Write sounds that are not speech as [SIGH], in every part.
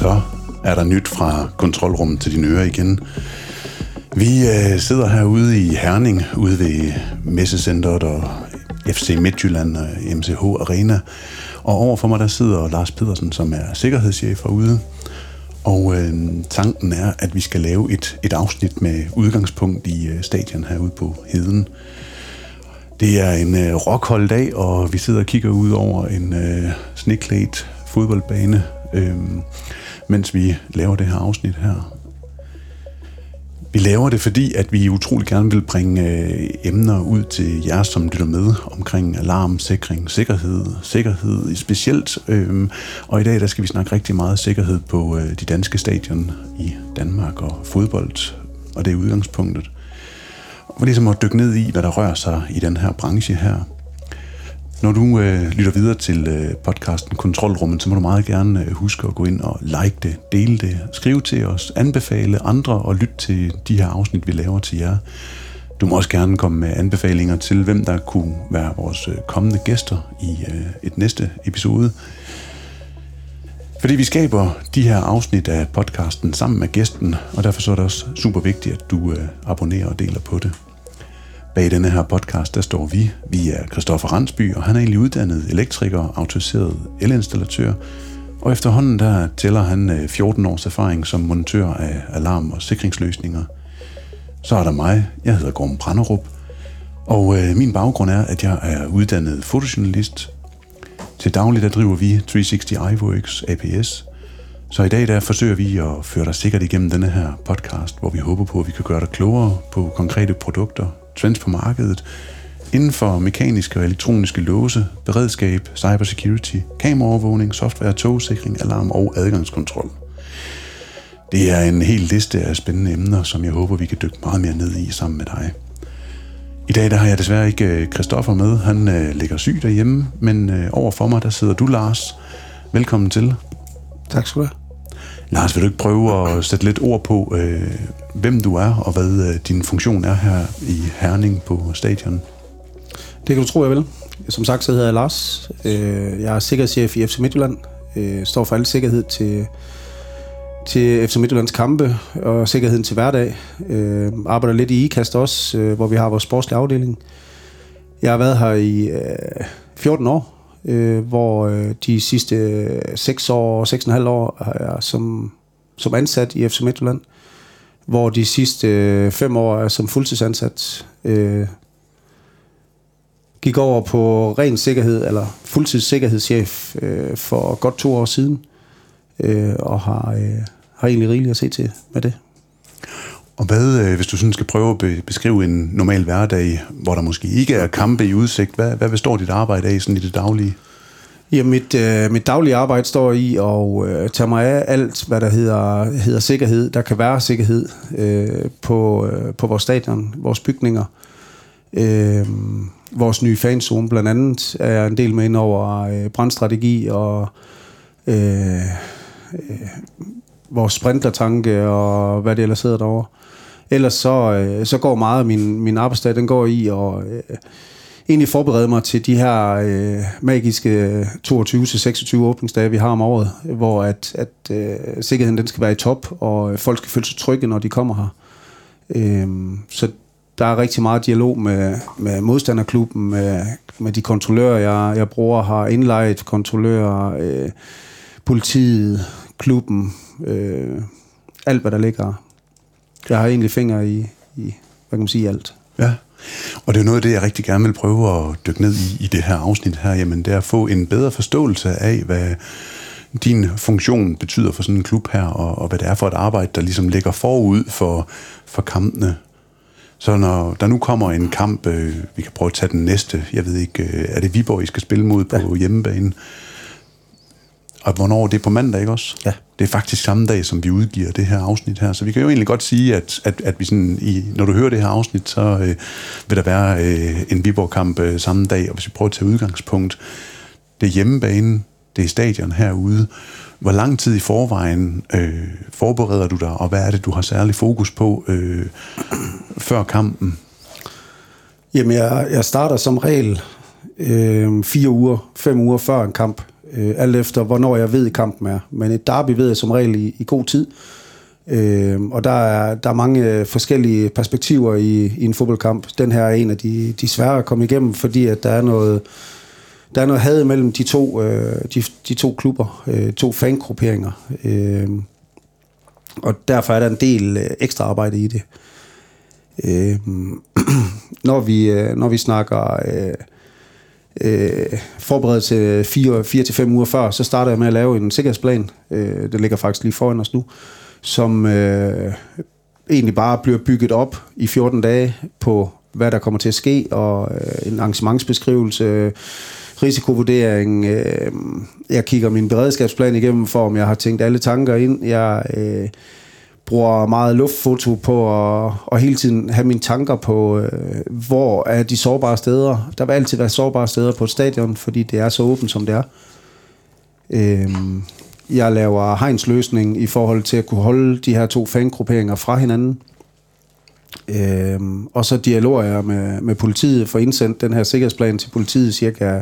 Så er der nyt fra kontrolrummet til dine ører igen. Vi øh, sidder herude i Herning, ude ved Messecenteret og FC Midtjylland og MCH Arena. Og overfor mig der sidder Lars Pedersen, som er sikkerhedschef herude. Og øh, tanken er, at vi skal lave et, et afsnit med udgangspunkt i øh, stadion herude på Heden. Det er en øh, rockholddag, og vi sidder og kigger ud over en øh, sneklædt fodboldbane, øh, mens vi laver det her afsnit her. Vi laver det, fordi at vi utrolig gerne vil bringe øh, emner ud til jer, som lytter med omkring alarm, sikring, sikkerhed, sikkerhed specielt. Øh, og i dag der skal vi snakke rigtig meget sikkerhed på øh, de danske stadion i Danmark og fodbold, og det er udgangspunktet. Og ligesom at dykke ned i, hvad der rører sig i den her branche her. Når du øh, lytter videre til øh, podcasten Kontrolrummet, så må du meget gerne øh, huske at gå ind og like det, dele det, skrive til os, anbefale andre og lytte til de her afsnit, vi laver til jer. Du må også gerne komme med anbefalinger til, hvem der kunne være vores øh, kommende gæster i øh, et næste episode. Fordi vi skaber de her afsnit af podcasten sammen med gæsten, og derfor så er det også super vigtigt, at du øh, abonnerer og deler på det. Bag denne her podcast, der står vi. Vi er Christoffer Randsby, og han er egentlig uddannet elektriker, autoriseret elinstallatør. Og efterhånden der tæller han øh, 14 års erfaring som montør af alarm- og sikringsløsninger. Så er der mig. Jeg hedder Gorm Branderup. Og øh, min baggrund er, at jeg er uddannet fotojournalist. Til daglig der driver vi 360 iWorks APS. Så i dag der forsøger vi at føre dig sikkert igennem denne her podcast, hvor vi håber på, at vi kan gøre dig klogere på konkrete produkter, trends på markedet, inden for mekaniske og elektroniske låse, beredskab, cybersecurity, kameraovervågning, software, togsikring, alarm og adgangskontrol. Det er en hel liste af spændende emner, som jeg håber, vi kan dykke meget mere ned i sammen med dig. I dag der har jeg desværre ikke øh, Christoffer med. Han øh, ligger syg derhjemme, men øh, over for mig der sidder du, Lars. Velkommen til. Tak skal du have. Lars, vil du ikke prøve at sætte lidt ord på, øh, hvem du er, og hvad øh, din funktion er her i Herning på stadion? Det kan du tro, jeg vil. Som sagt, så hedder jeg Lars. Øh, jeg er sikkerhedschef i FC Midtjylland. Øh, står for al sikkerhed til, til FC Midtjyllands kampe og sikkerheden til hverdag. Øh, arbejder lidt i IKAST også, øh, hvor vi har vores sportslige afdeling. Jeg har været her i øh, 14 år, øh, hvor øh, de sidste øh, 6 år, 6,5 år er som, som ansat i FC Midtjylland, hvor de sidste øh, 5 år er som fuldtidsansat. Øh, gik over på ren sikkerhed, eller fuldtidssikkerhedschef øh, for godt to år siden, øh, og har, øh, har egentlig rigeligt at se til med det. Og hvad, øh, hvis du sådan skal prøve at beskrive en normal hverdag, hvor der måske ikke er kampe i udsigt, hvad, hvad består dit arbejde af sådan i det daglige? Ja, mit, øh, mit daglige arbejde står i at øh, tage mig af alt, hvad der hedder, hedder sikkerhed. Der kan være sikkerhed øh, på, øh, på vores stadion, vores bygninger. Øh, vores nye fanzone blandt andet er en del med ind over øh, brandstrategi og øh, øh, vores sprintertanke og hvad det ellers hedder derovre. Ellers så, øh, så går meget af min, min arbejdsdag, den går i og øh, egentlig forberede mig til de her øh, magiske øh, 22-26 åbningsdage, vi har om året, hvor at, at øh, sikkerheden den skal være i top, og øh, folk skal føle sig trygge, når de kommer her. Øh, så der er rigtig meget dialog med, med modstanderklubben, med, med de kontrollører, jeg, jeg bruger, har indlejet kontrollører, øh, politiet, klubben, øh, alt hvad der ligger. Jeg har egentlig fingre i, i hvad kan man sige, alt. Ja, og det er noget af det, jeg rigtig gerne vil prøve at dykke ned i, i det her afsnit her, jamen det er at få en bedre forståelse af, hvad din funktion betyder for sådan en klub her, og, og hvad det er for et arbejde, der ligesom ligger forud for, for kampene. Så når der nu kommer en kamp, øh, vi kan prøve at tage den næste, jeg ved ikke, øh, er det Viborg, I skal spille mod på ja. hjemmebane? Og hvornår det er på mandag, ikke også? Ja. Det er faktisk samme dag, som vi udgiver det her afsnit her. Så vi kan jo egentlig godt sige, at, at, at vi sådan i, når du hører det her afsnit, så øh, vil der være øh, en Viborg-kamp øh, samme dag. Og hvis vi prøver at tage udgangspunkt, det er hjemmebane, det er stadion herude. Hvor lang tid i forvejen øh, forbereder du dig, og hvad er det, du har særlig fokus på øh, før kampen? Jamen, jeg, jeg starter som regel øh, fire uger, fem uger før en kamp øh, alt efter hvornår jeg ved, kampen er. Men et derby ved jeg som regel i, i god tid. Øh, og der er, der er mange forskellige perspektiver i, i en fodboldkamp. Den her er en af de, de svære at komme igennem, fordi at der er noget, der er noget had mellem de to, øh, de, de to klubber, øh, to fangrupperinger. Øh, og derfor er der en del øh, ekstra arbejde i det. Øh, [CLEARS THROAT] når, vi, øh, når vi snakker øh, øh, forberedelse fire, fire til fem uger før, så starter jeg med at lave en sikkerhedsplan. Øh, det ligger faktisk lige foran os nu som øh, egentlig bare bliver bygget op i 14 dage på, hvad der kommer til at ske, og øh, en arrangementsbeskrivelse, øh, risikovurdering. Øh, jeg kigger min beredskabsplan igennem for, om jeg har tænkt alle tanker ind. Jeg øh, bruger meget luftfoto på at, og hele tiden have mine tanker på, øh, hvor er de sårbare steder. Der vil altid være sårbare steder på et stadion, fordi det er så åbent, som det er. Øh, jeg laver hegnsløsning i forhold til at kunne holde de her to fangrupperinger fra hinanden. Øh, og så dialoger jeg med, med politiet for indsendt den her sikkerhedsplan til politiet cirka,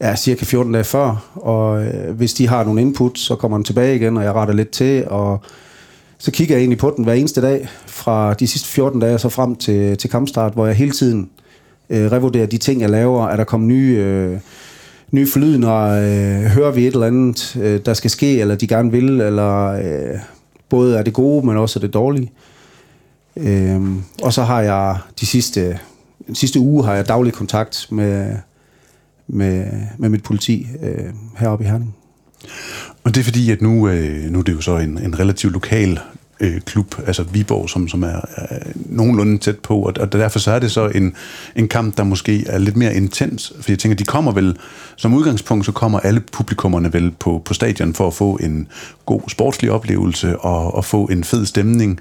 ja, cirka 14 dage før. Og øh, hvis de har nogle input, så kommer den tilbage igen, og jeg retter lidt til. Og så kigger jeg egentlig på den hver eneste dag fra de sidste 14 dage så frem til, til kampstart, hvor jeg hele tiden øh, revurderer de ting, jeg laver. Er der kommet nye... Øh, nye forlyd, når øh, hører vi et eller andet, øh, der skal ske, eller de gerne vil, eller øh, både er det gode, men også er det dårlige. Øh, og så har jeg de sidste, de sidste uge har jeg daglig kontakt med, med, med mit politi øh, heroppe i Herning. Og det er fordi, at nu, øh, nu er det jo så en, en relativt lokal øh, klub, altså Viborg, som, som er, er nogenlunde tæt på, og, og derfor så er det så en, en kamp, der måske er lidt mere intens, for jeg tænker, de kommer vel, som udgangspunkt, så kommer alle publikummerne vel på, på stadion for at få en god sportslig oplevelse og, og få en fed stemning,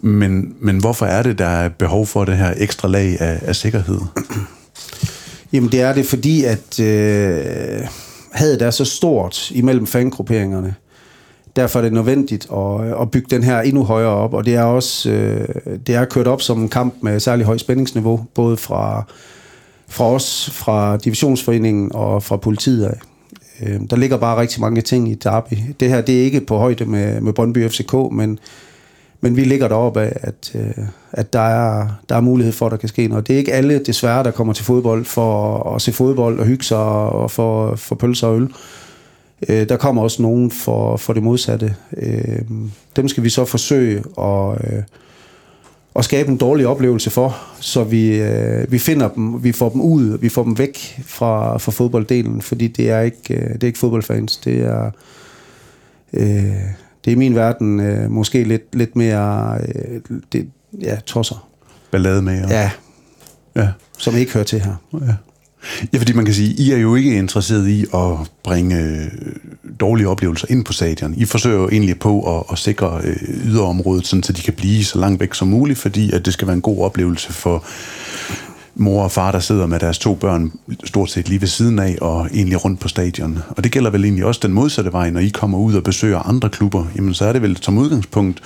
men, men hvorfor er det, der er behov for det her ekstra lag af, af sikkerhed? Jamen det er det, fordi at øh, hadet er så stort imellem fangrupperingerne, derfor er det nødvendigt at, øh, at bygge den her endnu højere op, og det er også øh, det er kørt op som en kamp med særlig højt spændingsniveau, både fra, fra os, fra divisionsforeningen og fra politiet af. Øh, der ligger bare rigtig mange ting i derby. Det her det er ikke på højde med, med Brøndby FCK, men, men vi ligger deroppe af, at, øh, at der, er, der er mulighed for, at der kan ske noget. Det er ikke alle, desværre, der kommer til fodbold for at, at se fodbold og hygge sig og for, for pølser og øl. Øh, der kommer også nogen for, for det modsatte. Øh, dem skal vi så forsøge at, øh, at skabe en dårlig oplevelse for, så vi, øh, vi finder dem, vi får dem ud, vi får dem væk fra, fra fodbolddelen, fordi det er ikke, øh, det er ikke fodboldfans, det er... Øh, det er i min verden øh, måske lidt, lidt mere øh, det, ja, tosser. Ballade med. Ja. ja. Som ikke hører til her. Ja. Ja, fordi man kan sige, I er jo ikke interesseret i at bringe øh, dårlige oplevelser ind på stadion. I forsøger jo egentlig på at, at sikre øh, yderområdet, sådan, så de kan blive så langt væk som muligt, fordi at det skal være en god oplevelse for mor og far, der sidder med deres to børn stort set lige ved siden af og egentlig rundt på stadion. Og det gælder vel egentlig også den modsatte vej, når I kommer ud og besøger andre klubber. Jamen så er det vel som udgangspunkt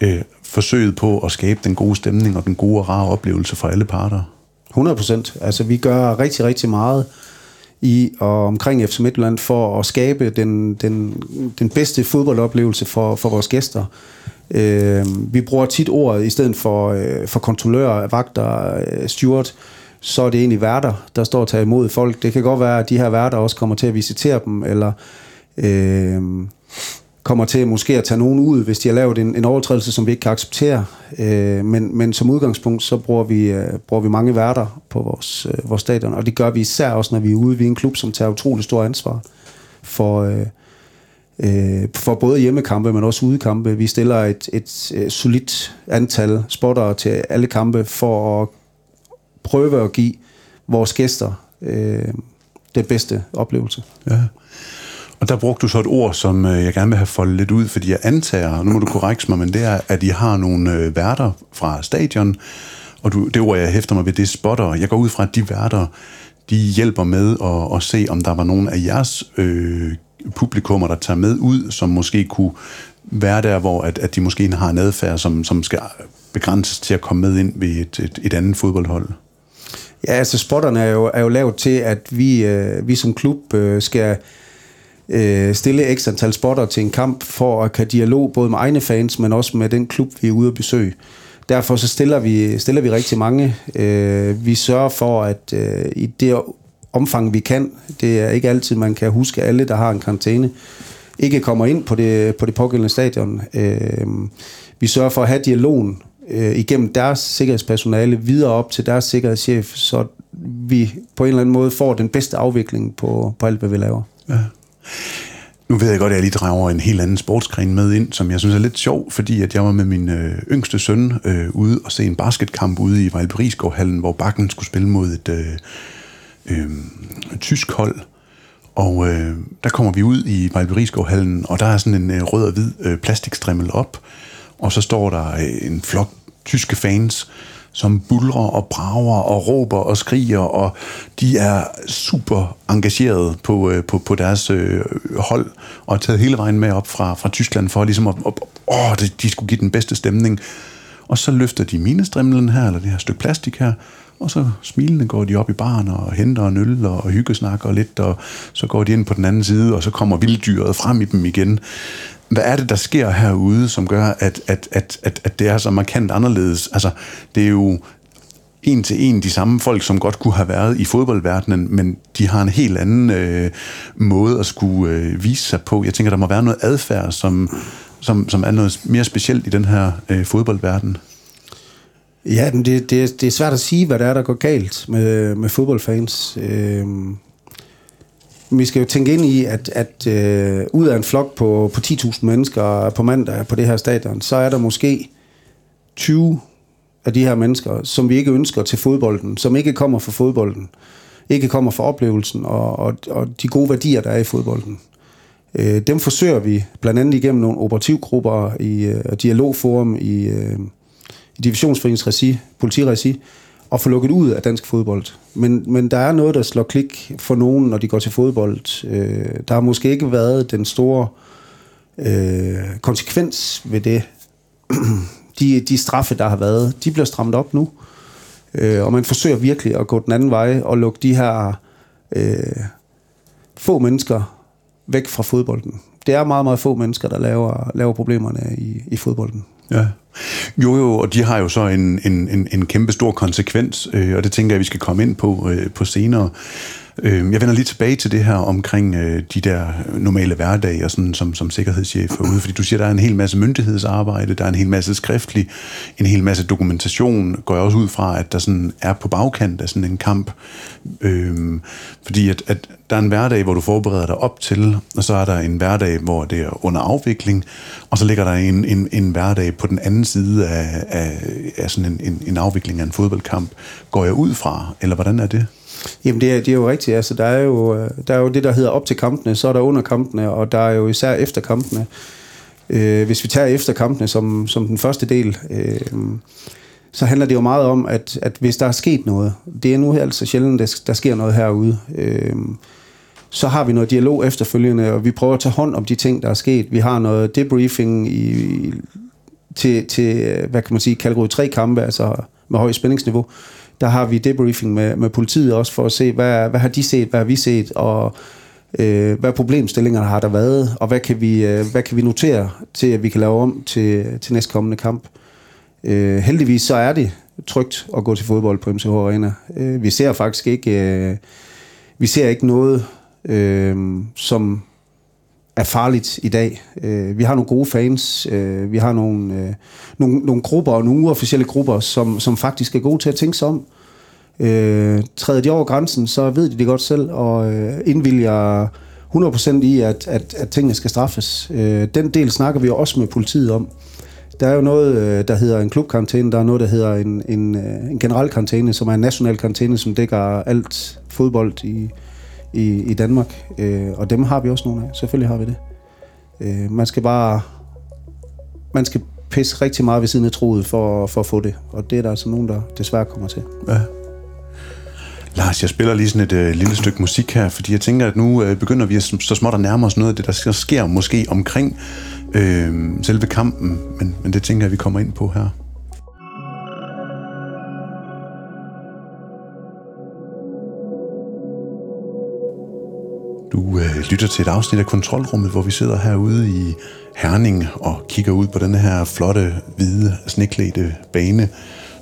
øh, forsøget på at skabe den gode stemning og den gode og rare oplevelse for alle parter. 100 procent. Altså, vi gør rigtig, rigtig meget i og omkring FC Midtjylland for at skabe den, den, den bedste fodboldoplevelse for, for vores gæster. Øh, vi bruger tit ordet i stedet for, øh, for kontrollører, vagter, øh, steward, så er det egentlig værter, der står og tager imod folk. Det kan godt være, at de her værter også kommer til at visitere dem, eller øh, kommer til måske at tage nogen ud, hvis de har lavet en, en overtrædelse, som vi ikke kan acceptere. Øh, men, men som udgangspunkt, så bruger vi, øh, bruger vi mange værter på vores, øh, vores stadion, og det gør vi især også, når vi er ude. Vi er en klub, som tager utrolig stor ansvar for, øh, øh, for både hjemmekampe, men også udekampe. Vi stiller et, et, et solidt antal spottere til alle kampe for at prøve at give vores gæster øh, den bedste oplevelse. Ja. Og der brugte du så et ord, som øh, jeg gerne vil have foldet lidt ud, fordi jeg antager, og nu må du korrekte mig, men det er, at I har nogle øh, værter fra stadion, og du, det ord, jeg hæfter mig ved, det er spotter. Jeg går ud fra, at de værter, de hjælper med at, at se, om der var nogen af jeres øh, publikummer, der tager med ud, som måske kunne være der, hvor at, at de måske har en adfærd, som, som skal begrænses til at komme med ind ved et, et, et andet fodboldhold. Ja, altså spotterne er jo, er jo lavet til, at vi, øh, vi som klub øh, skal øh, stille x antal spotter til en kamp, for at kan dialog både med egne fans, men også med den klub, vi er ude at besøge. Derfor så stiller vi, stiller vi rigtig mange. Øh, vi sørger for, at øh, i det omfang, vi kan, det er ikke altid, man kan huske alle, der har en karantæne, ikke kommer ind på det, på det pågældende stadion. Øh, vi sørger for at have dialogen øh, igennem deres sikkerhedspersonale videre op til deres sikkerhedschef, så vi på en eller anden måde får den bedste afvikling på, på alt, hvad vi laver. Ja. Nu ved jeg godt, at jeg lige drager en helt anden sportsgren med ind, som jeg synes er lidt sjov, fordi at jeg var med min øh, yngste søn øh, ude og se en basketkamp ude i Vejlberisgårdhallen, hvor Bakken skulle spille mod et, øh, øh, tysk hold. Og øh, der kommer vi ud i Vejlberisgårdhallen, og der er sådan en øh, rød og hvid øh, plastikstrimmel op, og så står der øh, en flok tyske fans, som bulrer og brager og råber og skriger, og de er super engagerede på, øh, på, på deres øh, hold, og har taget hele vejen med op fra, fra Tyskland for ligesom at, at åh, de, de skulle give den bedste stemning. Og så løfter de minestrimlen her, eller det her stykke plastik her, og så smilende går de op i baren og henter en øl og hyggesnakker lidt, og så går de ind på den anden side, og så kommer vilddyret frem i dem igen hvad er det, der sker herude, som gør, at, at, at, at, at det er så markant anderledes? Altså, det er jo en til en de samme folk, som godt kunne have været i fodboldverdenen, men de har en helt anden øh, måde at skulle øh, vise sig på. Jeg tænker, der må være noget adfærd, som, som, som er noget mere specielt i den her øh, fodboldverden. Ja, det, det, det er svært at sige, hvad der er, der går galt med, med fodboldfans. Øh, vi skal jo tænke ind i, at, at øh, ud af en flok på, på 10.000 mennesker på mandag på det her stadion, så er der måske 20 af de her mennesker, som vi ikke ønsker til fodbolden, som ikke kommer fra fodbolden, ikke kommer fra oplevelsen og, og, og de gode værdier, der er i fodbolden. Øh, dem forsøger vi blandt andet igennem nogle operativgrupper i øh, dialogforum i, øh, i divisionsforeningsregi, politiregi, og få lukket ud af dansk fodbold. Men, men der er noget, der slår klik for nogen, når de går til fodbold. Øh, der har måske ikke været den store øh, konsekvens ved det. [CLEARS THROAT] de, de straffe, der har været, de bliver strammet op nu. Øh, og man forsøger virkelig at gå den anden vej og lukke de her øh, få mennesker væk fra fodbolden. Det er meget, meget få mennesker, der laver, laver problemerne i, i fodbolden. Ja. Jo, jo, og de har jo så en, en, en, en kæmpe stor konsekvens, øh, og det tænker jeg, vi skal komme ind på, øh, på senere. Øh, jeg vender lige tilbage til det her omkring øh, de der normale hverdage og sådan, som, som sikkerhedschef herude, fordi du siger, der er en hel masse myndighedsarbejde, der er en hel masse skriftlig, en hel masse dokumentation, går jeg også ud fra, at der sådan er på bagkant af sådan en kamp. Øh, fordi at, at der er en hverdag, hvor du forbereder dig op til, og så er der en hverdag, hvor det er under afvikling, og så ligger der en, en, en hverdag på den anden side af, af, af sådan en, en, en afvikling af en fodboldkamp. Går jeg ud fra, eller hvordan er det? Jamen det er, det er jo rigtigt. Altså, der, er jo, øh, der er jo det, der hedder op til kampene, så er der under kampene, og der er jo især efter kampene. Øh, hvis vi tager efter kampene som, som den første del, øh, så handler det jo meget om, at, at hvis der er sket noget, det er nu altså sjældent, der, der sker noget herude, øh, så har vi noget dialog efterfølgende, og vi prøver at tage hånd om de ting, der er sket. Vi har noget debriefing i, til, til, hvad kan man sige, kategori 3 kampe, altså med højt spændingsniveau, der har vi debriefing med, med politiet også for at se, hvad, hvad har de set, hvad har vi set, og øh, hvad problemstillingerne har der været, og hvad kan, vi, øh, hvad kan vi notere til, at vi kan lave om til, til næste kommende kamp. Øh, heldigvis så er det trygt at gå til fodbold på MCH Arena. Øh, vi ser faktisk ikke, øh, vi ser ikke noget, øh, som er farligt i dag. Øh, vi har nogle gode fans, øh, vi har nogle, øh, nogle, nogle grupper og nogle uofficielle grupper, som, som faktisk er gode til at tænke sig om. Øh, træder de over grænsen, så ved de det godt selv, og øh, indvilger 100% i, at, at, at tingene skal straffes. Øh, den del snakker vi jo også med politiet om. Der er jo noget, øh, der hedder en klubkarantæne, der er noget, der hedder en, en, øh, en generel karantæne, som er en national karantæne, som dækker alt fodbold i, i, i Danmark. Øh, og dem har vi også nogle af. Selvfølgelig har vi det. Øh, man skal bare... Man skal pisse rigtig meget ved siden af troet for, for at få det. Og det er der altså nogen, der desværre kommer til. Ja. Lars, jeg spiller lige sådan et øh, lille stykke musik her, fordi jeg tænker, at nu øh, begynder vi at, så småt at nærme os noget af det, der sker måske omkring øh, selve kampen, men, men det tænker jeg, vi kommer ind på her. Du øh, lytter til et afsnit af Kontrolrummet, hvor vi sidder herude i Herning og kigger ud på den her flotte, hvide, sneklædte bane,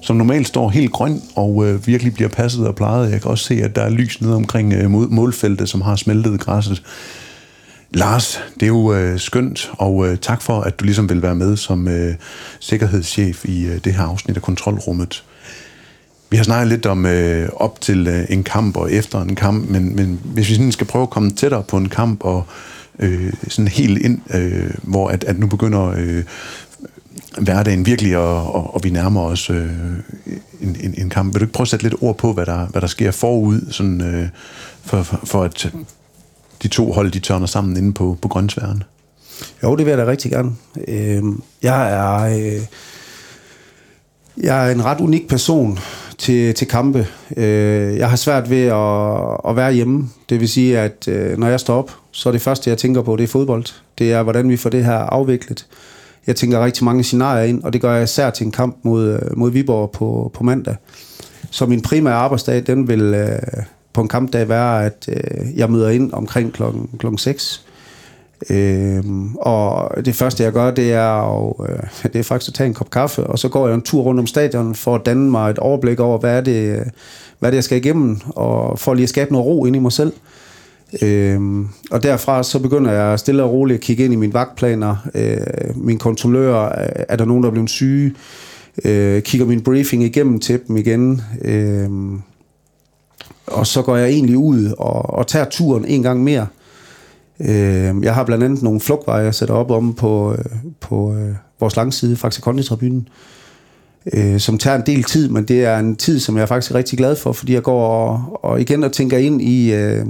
som normalt står helt grøn og øh, virkelig bliver passet og plejet. Jeg kan også se, at der er lys nede omkring øh, målfeltet, som har smeltet græsset. Lars, det er jo øh, skønt, og øh, tak for, at du ligesom vil være med som øh, sikkerhedschef i øh, det her afsnit af Kontrolrummet. Vi har snakket lidt om øh, op til øh, en kamp og efter en kamp, men, men hvis vi sådan skal prøve at komme tættere på en kamp og øh, sådan helt ind, øh, hvor at, at nu begynder øh, hverdagen virkelig, og, og, og vi nærmer os øh, en, en, en kamp. Vil du ikke prøve at sætte lidt ord på, hvad der, hvad der sker forud, sådan, øh, for, for, for at de to hold, de tørner sammen inde på, på grøntsværen? Jo, det vil jeg da rigtig gerne. Øh, jeg er... Øh, jeg er en ret unik person til, til kampe. Øh, jeg har svært ved at, at være hjemme. Det vil sige, at øh, når jeg står op, så er det første, jeg tænker på, det er fodbold. Det er, hvordan vi får det her afviklet. Jeg tænker rigtig mange scenarier ind, og det gør jeg især til en kamp mod, øh, mod Viborg på, på mandag. Så min primære arbejdsdag, den vil øh, på en kampdag være, at øh, jeg møder ind omkring klokken, klokken 6. Øhm, og det første jeg gør, det er, og, øh, [LAUGHS] det er faktisk at tage en kop kaffe, og så går jeg en tur rundt om stadion for at danne mig et overblik over, hvad er det, hvad er det jeg skal igennem, og for lige at skabe noget ro ind i mig selv. Øhm, og derfra så begynder jeg stille og roligt at kigge ind i mine vagtplaner, øh, min kontrollør, øh, er der nogen, der er blevet syge, øh, kigger min briefing igennem til dem igen, øh, og så går jeg egentlig ud og, og tager turen en gang mere. Øh, jeg har blandt andet nogle flugtveje, jeg sætter op om på, øh, på øh, vores langside, faktisk Kondi-tribunen, øh, som tager en del tid, men det er en tid, som jeg er faktisk rigtig glad for, fordi jeg går og, og igen og tænker ind i... Øh,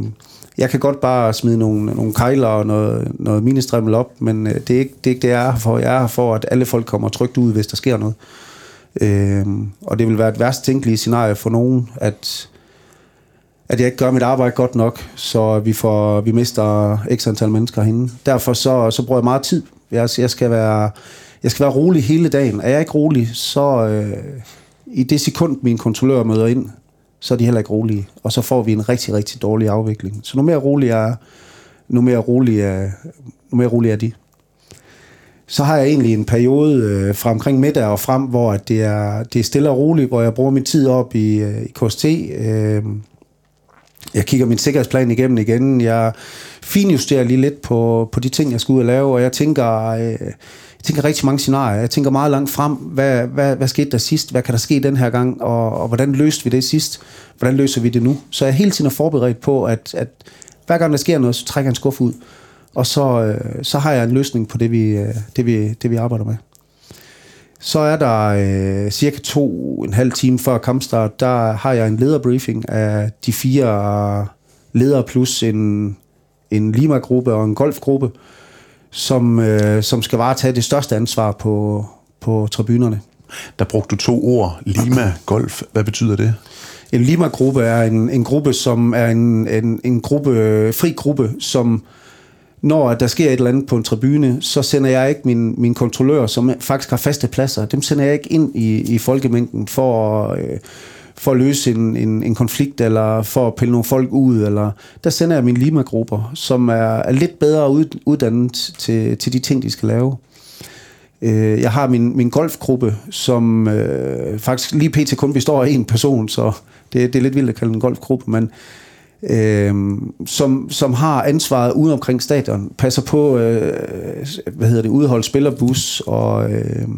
jeg kan godt bare smide nogle, nogle kejler og noget, noget minestrimmel op, men øh, det, er ikke, det er ikke det, jeg er her for. Jeg er her for, at alle folk kommer trygt ud, hvis der sker noget. Øh, og det vil være et værst tænkelige scenarie for nogen, at at jeg ikke gør mit arbejde godt nok, så vi får vi mister x antal mennesker herinde. Derfor så, så bruger jeg meget tid. Jeg, jeg, skal være, jeg skal være rolig hele dagen. Er jeg ikke rolig, så øh, i det sekund, min kontrollør møder ind, så er de heller ikke rolige. Og så får vi en rigtig, rigtig dårlig afvikling. Så nu mere rolig er, nu mere rolig er, nu mere rolig er de. Så har jeg egentlig en periode øh, fra omkring middag og frem, hvor det er, det er stille og roligt, hvor jeg bruger min tid op i, øh, i KST. Øh, jeg kigger min sikkerhedsplan igennem igen. Jeg finjusterer lige lidt på, på de ting, jeg skal ud og lave, og jeg tænker, øh, jeg tænker rigtig mange scenarier. Jeg tænker meget langt frem. Hvad, hvad, hvad skete der sidst? Hvad kan der ske den her gang? Og, og hvordan løste vi det sidst? Hvordan løser vi det nu? Så jeg er hele tiden forberedt på, at, at hver gang der sker noget, så trækker jeg en skuffe ud. Og så, øh, så har jeg en løsning på det, vi, øh, det, vi, det, vi arbejder med. Så er der øh, cirka to en halv time før kampstart, der har jeg en lederbriefing af de fire ledere plus en, en Lima-gruppe og en golfgruppe, som, øh, som skal varetage det største ansvar på, på tribunerne. Der brugte du to ord, Lima, golf. Hvad betyder det? En Lima-gruppe er en, en gruppe, som er en, en, en gruppe, fri gruppe, som når der sker et eller andet på en tribune, så sender jeg ikke min, min kontrollør, som faktisk har faste pladser, dem sender jeg ikke ind i, i folkemængden for at, øh, for at løse en, en, en konflikt, eller for at pille nogle folk ud. Eller, der sender jeg mine limagrupper, som er, er lidt bedre ud, uddannet til, til de ting, de skal lave. Øh, jeg har min, min golfgruppe, som øh, faktisk lige pt. kun består af en person, så det, det er lidt vildt at kalde en golfgruppe, men øh, øh, som, som har ansvaret ude omkring stadion, passer på, øh, hvad hedder det, udhold spillerbus, og øh,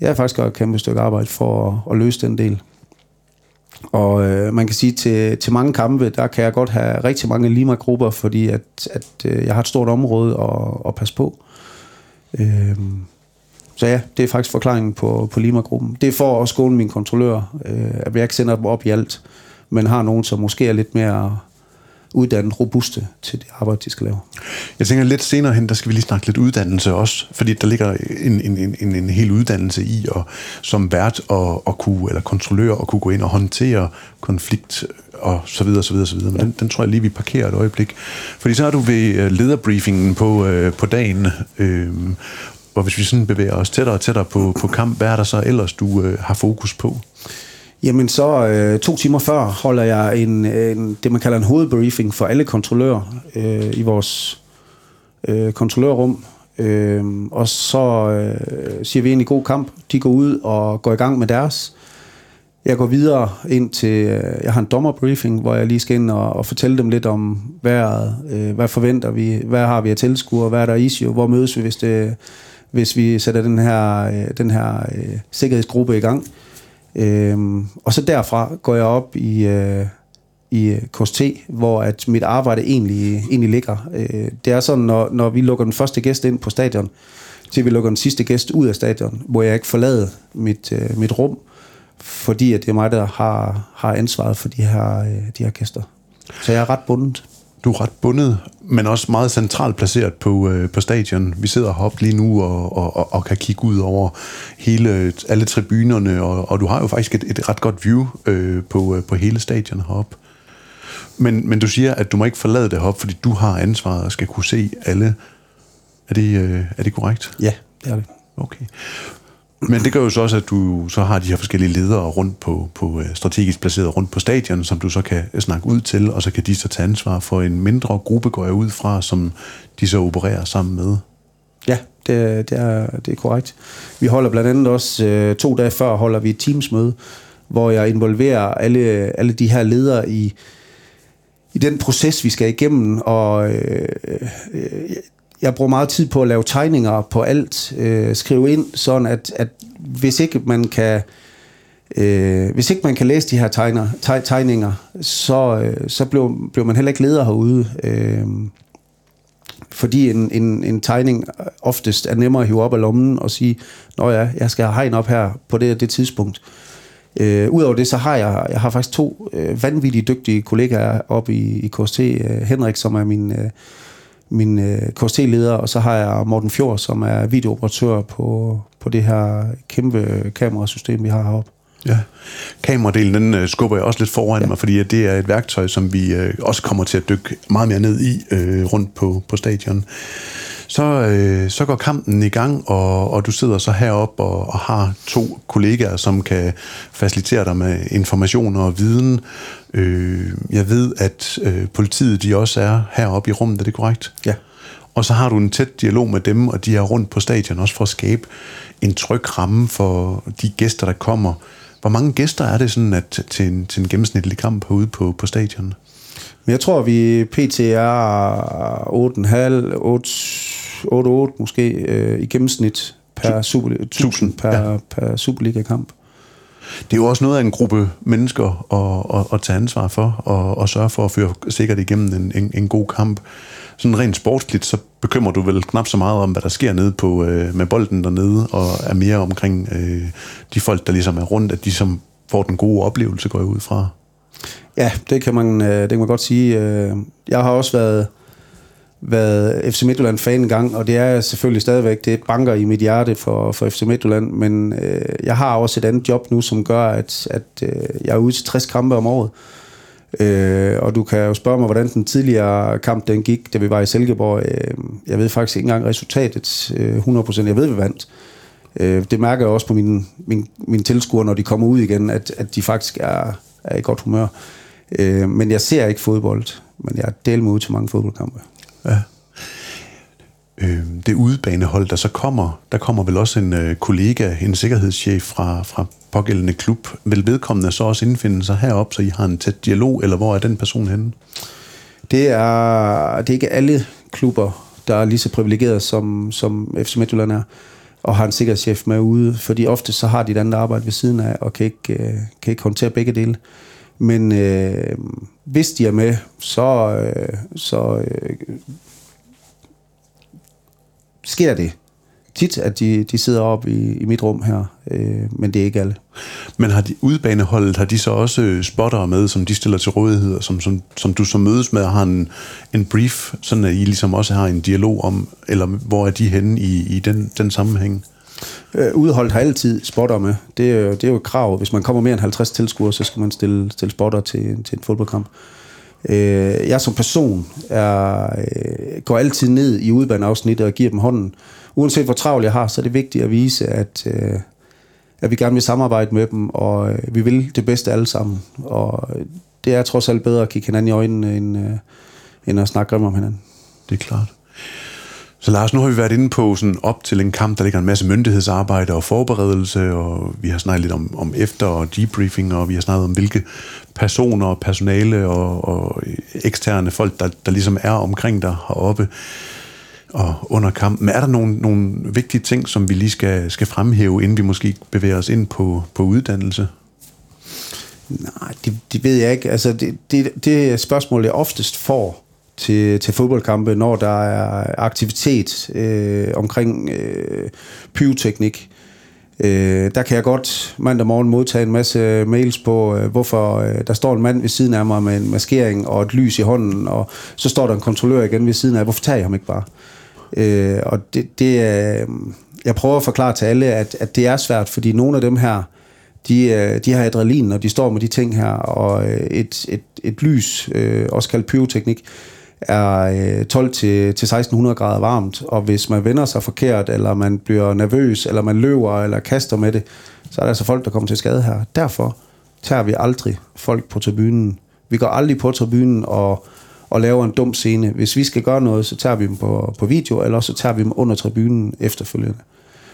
jeg har faktisk gjort et kæmpe stykke arbejde for at, at løse den del. Og øh, man kan sige, til, til mange kampe, der kan jeg godt have rigtig mange Lima-grupper, fordi at, at øh, jeg har et stort område at, at passe på. Øh, så ja, det er faktisk forklaringen på, på Lima-gruppen. Det er for at skåne mine kontrollører, øh, at jeg ikke sender dem op i alt men har nogen, som måske er lidt mere uddannet robuste til det arbejde, de skal lave. Jeg tænker lidt senere hen, der skal vi lige snakke lidt uddannelse også, fordi der ligger en, en, en, en hel uddannelse i at som vært og, og kunne, eller kontrollør og kunne gå ind og håndtere konflikt og så videre, så videre, så videre. Men ja. den, den tror jeg lige, vi parkerer et øjeblik. Fordi så er du ved øh, lederbriefingen på, øh, på dagen, øh, og hvis vi sådan bevæger os tættere og tættere på, på kamp, hvad er der så ellers, du øh, har fokus på? Jamen så øh, to timer før holder jeg en, en, det, man kalder en hovedbriefing for alle kontrollører øh, i vores øh, kontrollørrum. Øh, og så øh, siger vi ind i god kamp. De går ud og går i gang med deres. Jeg går videre ind til, øh, jeg har en dommerbriefing, hvor jeg lige skal ind og, og fortælle dem lidt om vejret, øh, hvad forventer vi, hvad har vi af tilskuere, hvad er der issue, hvor mødes vi, hvis, det, hvis vi sætter den her, øh, den her øh, sikkerhedsgruppe i gang. Øh, og så derfra går jeg op i, øh, i øh, KST, hvor at mit arbejde egentlig, egentlig ligger. Øh, det er sådan, når, når vi lukker den første gæst ind på stadion, til vi lukker den sidste gæst ud af stadion, hvor jeg ikke forlader mit, øh, mit rum, fordi at det er mig, der har, har ansvaret for de her, øh, de her gæster. Så jeg er ret bundet. Du er ret bundet, men også meget centralt placeret på, øh, på stadion. Vi sidder heroppe lige nu og, og, og, og kan kigge ud over hele, alle tribunerne, og, og du har jo faktisk et, et ret godt view øh, på, øh, på hele stadion heroppe. Men, men du siger, at du må ikke forlade det heroppe, fordi du har ansvaret og skal kunne se alle. Er det, øh, er det korrekt? Ja, det er det. Okay. Men det gør jo så også, at du så har de her forskellige ledere rundt på, på øh, strategisk placeret rundt på stadion, som du så kan snakke ud til, og så kan de så tage ansvar for en mindre gruppe, går jeg ud fra, som de så opererer sammen med. Ja, det, det, er, det er korrekt. Vi holder blandt andet også øh, to dage før holder vi et teamsmøde, hvor jeg involverer alle, alle de her ledere i, i den proces, vi skal igennem, og øh, øh, jeg bruger meget tid på at lave tegninger på alt, øh, skrive ind, sådan at, at hvis ikke man kan øh, hvis ikke man kan læse de her tegner, teg, tegninger, så, øh, så bliver, bliver man heller ikke leder herude. Øh, fordi en, en, en tegning oftest er nemmere at hive op af lommen og sige, nå ja, jeg skal have hegn op her på det det tidspunkt. Øh, Udover det, så har jeg, jeg har faktisk to øh, vanvittigt dygtige kollegaer oppe i, i KST. Øh, Henrik, som er min, øh, min øh, KST-leder, og så har jeg Morten Fjord, som er videooperatør på, på det her kæmpe kamerasystem, vi har heroppe. Ja, kameradelen den øh, skubber jeg også lidt foran ja. mig, fordi at det er et værktøj, som vi øh, også kommer til at dykke meget mere ned i øh, rundt på, på stadion. Så, øh, så går kampen i gang, og, og du sidder så heroppe og, og har to kollegaer, som kan facilitere dig med informationer og viden. Øh, jeg ved, at øh, politiet de også er heroppe i rummet, er det korrekt? Ja. Og så har du en tæt dialog med dem, og de er rundt på stadion også for at skabe en tryg ramme for de gæster, der kommer. Hvor mange gæster er det sådan at, til, en, til en gennemsnitlig kamp herude på, på stadion? Men jeg tror, vi pt. er 8,5, 8-8 måske øh, i gennemsnit per, super, 1000 per, ja. per Superliga-kamp. Det er jo også noget af en gruppe mennesker at, at, at tage ansvar for, og, og sørge for at føre sikkert igennem en, en, en god kamp. Sådan rent sportsligt, så bekymrer du vel knap så meget om, hvad der sker nede på, øh, med bolden dernede, og er mere omkring øh, de folk, der ligesom er rundt, at de som får den gode oplevelse, går jeg ud fra. Ja, det kan man, øh, det kan man godt sige. Øh, jeg har også været, været FC Midtjylland-fan engang, og det er selvfølgelig stadigvæk, det banker i mit hjerte for, for FC Midtjylland, men øh, jeg har også et andet job nu, som gør, at, at øh, jeg er ude til 60 kampe om året. Øh, og du kan jo spørge mig, hvordan den tidligere kamp den gik, da vi var i Silkeborg. Øh, jeg ved faktisk ikke engang resultatet øh, 100%. Jeg ved, vi vandt. Øh, det mærker jeg også på mine, mine, mine tilskuere, når de kommer ud igen, at, at de faktisk er, er i godt humør. Øh, men jeg ser ikke fodbold, men jeg er del ud til mange fodboldkampe. Ja. Øh, det udebanehold, der så kommer, der kommer vel også en øh, kollega, en sikkerhedschef fra, fra pågældende klub. Vil vedkommende så også indfinde sig herop, så I har en tæt dialog, eller hvor er den person henne? Det er, det er ikke alle klubber, der er lige så privilegeret som, som FC Midtjylland er, og har en sikkerhedschef med ude, fordi ofte så har de et andet arbejde ved siden af, og kan ikke, øh, kan ikke håndtere begge dele. Men øh, hvis de er med, så, øh, så øh, sker det tit, at de, de sidder op i, i mit rum her, øh, men det er ikke alle. Men har de udbaneholdet, har de så også øh, spottere med, som de stiller til rådighed, og som, som, som du så mødes med og har en, en brief, sådan at I ligesom også har en dialog om, eller hvor er de henne i, i den, den sammenhæng? Øh, udholdt har altid spotter med. Det det er jo et krav. Hvis man kommer mere end 50 tilskuere, så skal man stille, stille spotter til, til en fodboldkamp. Øh, jeg som person er, øh, går altid ned i udbaneafsnittet og giver dem hånden. Uanset hvor travlt jeg har, så er det vigtigt at vise, at, øh, at vi gerne vil samarbejde med dem, og øh, vi vil det bedste alle sammen. Og øh, det er trods alt bedre at kigge hinanden i øjnene, end, øh, end at snakke grimt om hinanden. Det er klart. Så Lars, nu har vi været inde på sådan op til en kamp, der ligger en masse myndighedsarbejde og forberedelse, og vi har snakket lidt om, om efter- og debriefing, og vi har snakket om, hvilke personer og personale og, og eksterne folk, der, der ligesom er omkring dig heroppe og under kampen. Men er der nogle, nogle vigtige ting, som vi lige skal, skal fremhæve, inden vi måske bevæger os ind på, på uddannelse? Nej, det, det ved jeg ikke. Altså, det, det, det spørgsmål, jeg oftest får til, til fodboldkampe, når der er aktivitet øh, omkring øh, pyroteknik, øh, der kan jeg godt mandag morgen modtage en masse mails på, øh, hvorfor øh, der står en mand ved siden af mig med en maskering og et lys i hånden, og så står der en kontrollør igen ved siden af, hvorfor tager jeg ham ikke bare? Øh, og det, det er, øh, jeg prøver at forklare til alle, at, at det er svært, fordi nogle af dem her, de, øh, de har adrenalin, og de står med de ting her, og øh, et, et, et lys, øh, også kaldt pyroteknik, er øh, 12 til, til 1600 grader varmt, og hvis man vender sig forkert, eller man bliver nervøs, eller man løber, eller kaster med det, så er der altså folk, der kommer til skade her. Derfor tager vi aldrig folk på tribunen. Vi går aldrig på tribunen og, og laver en dum scene. Hvis vi skal gøre noget, så tager vi dem på, på video, eller så tager vi dem under tribunen efterfølgende.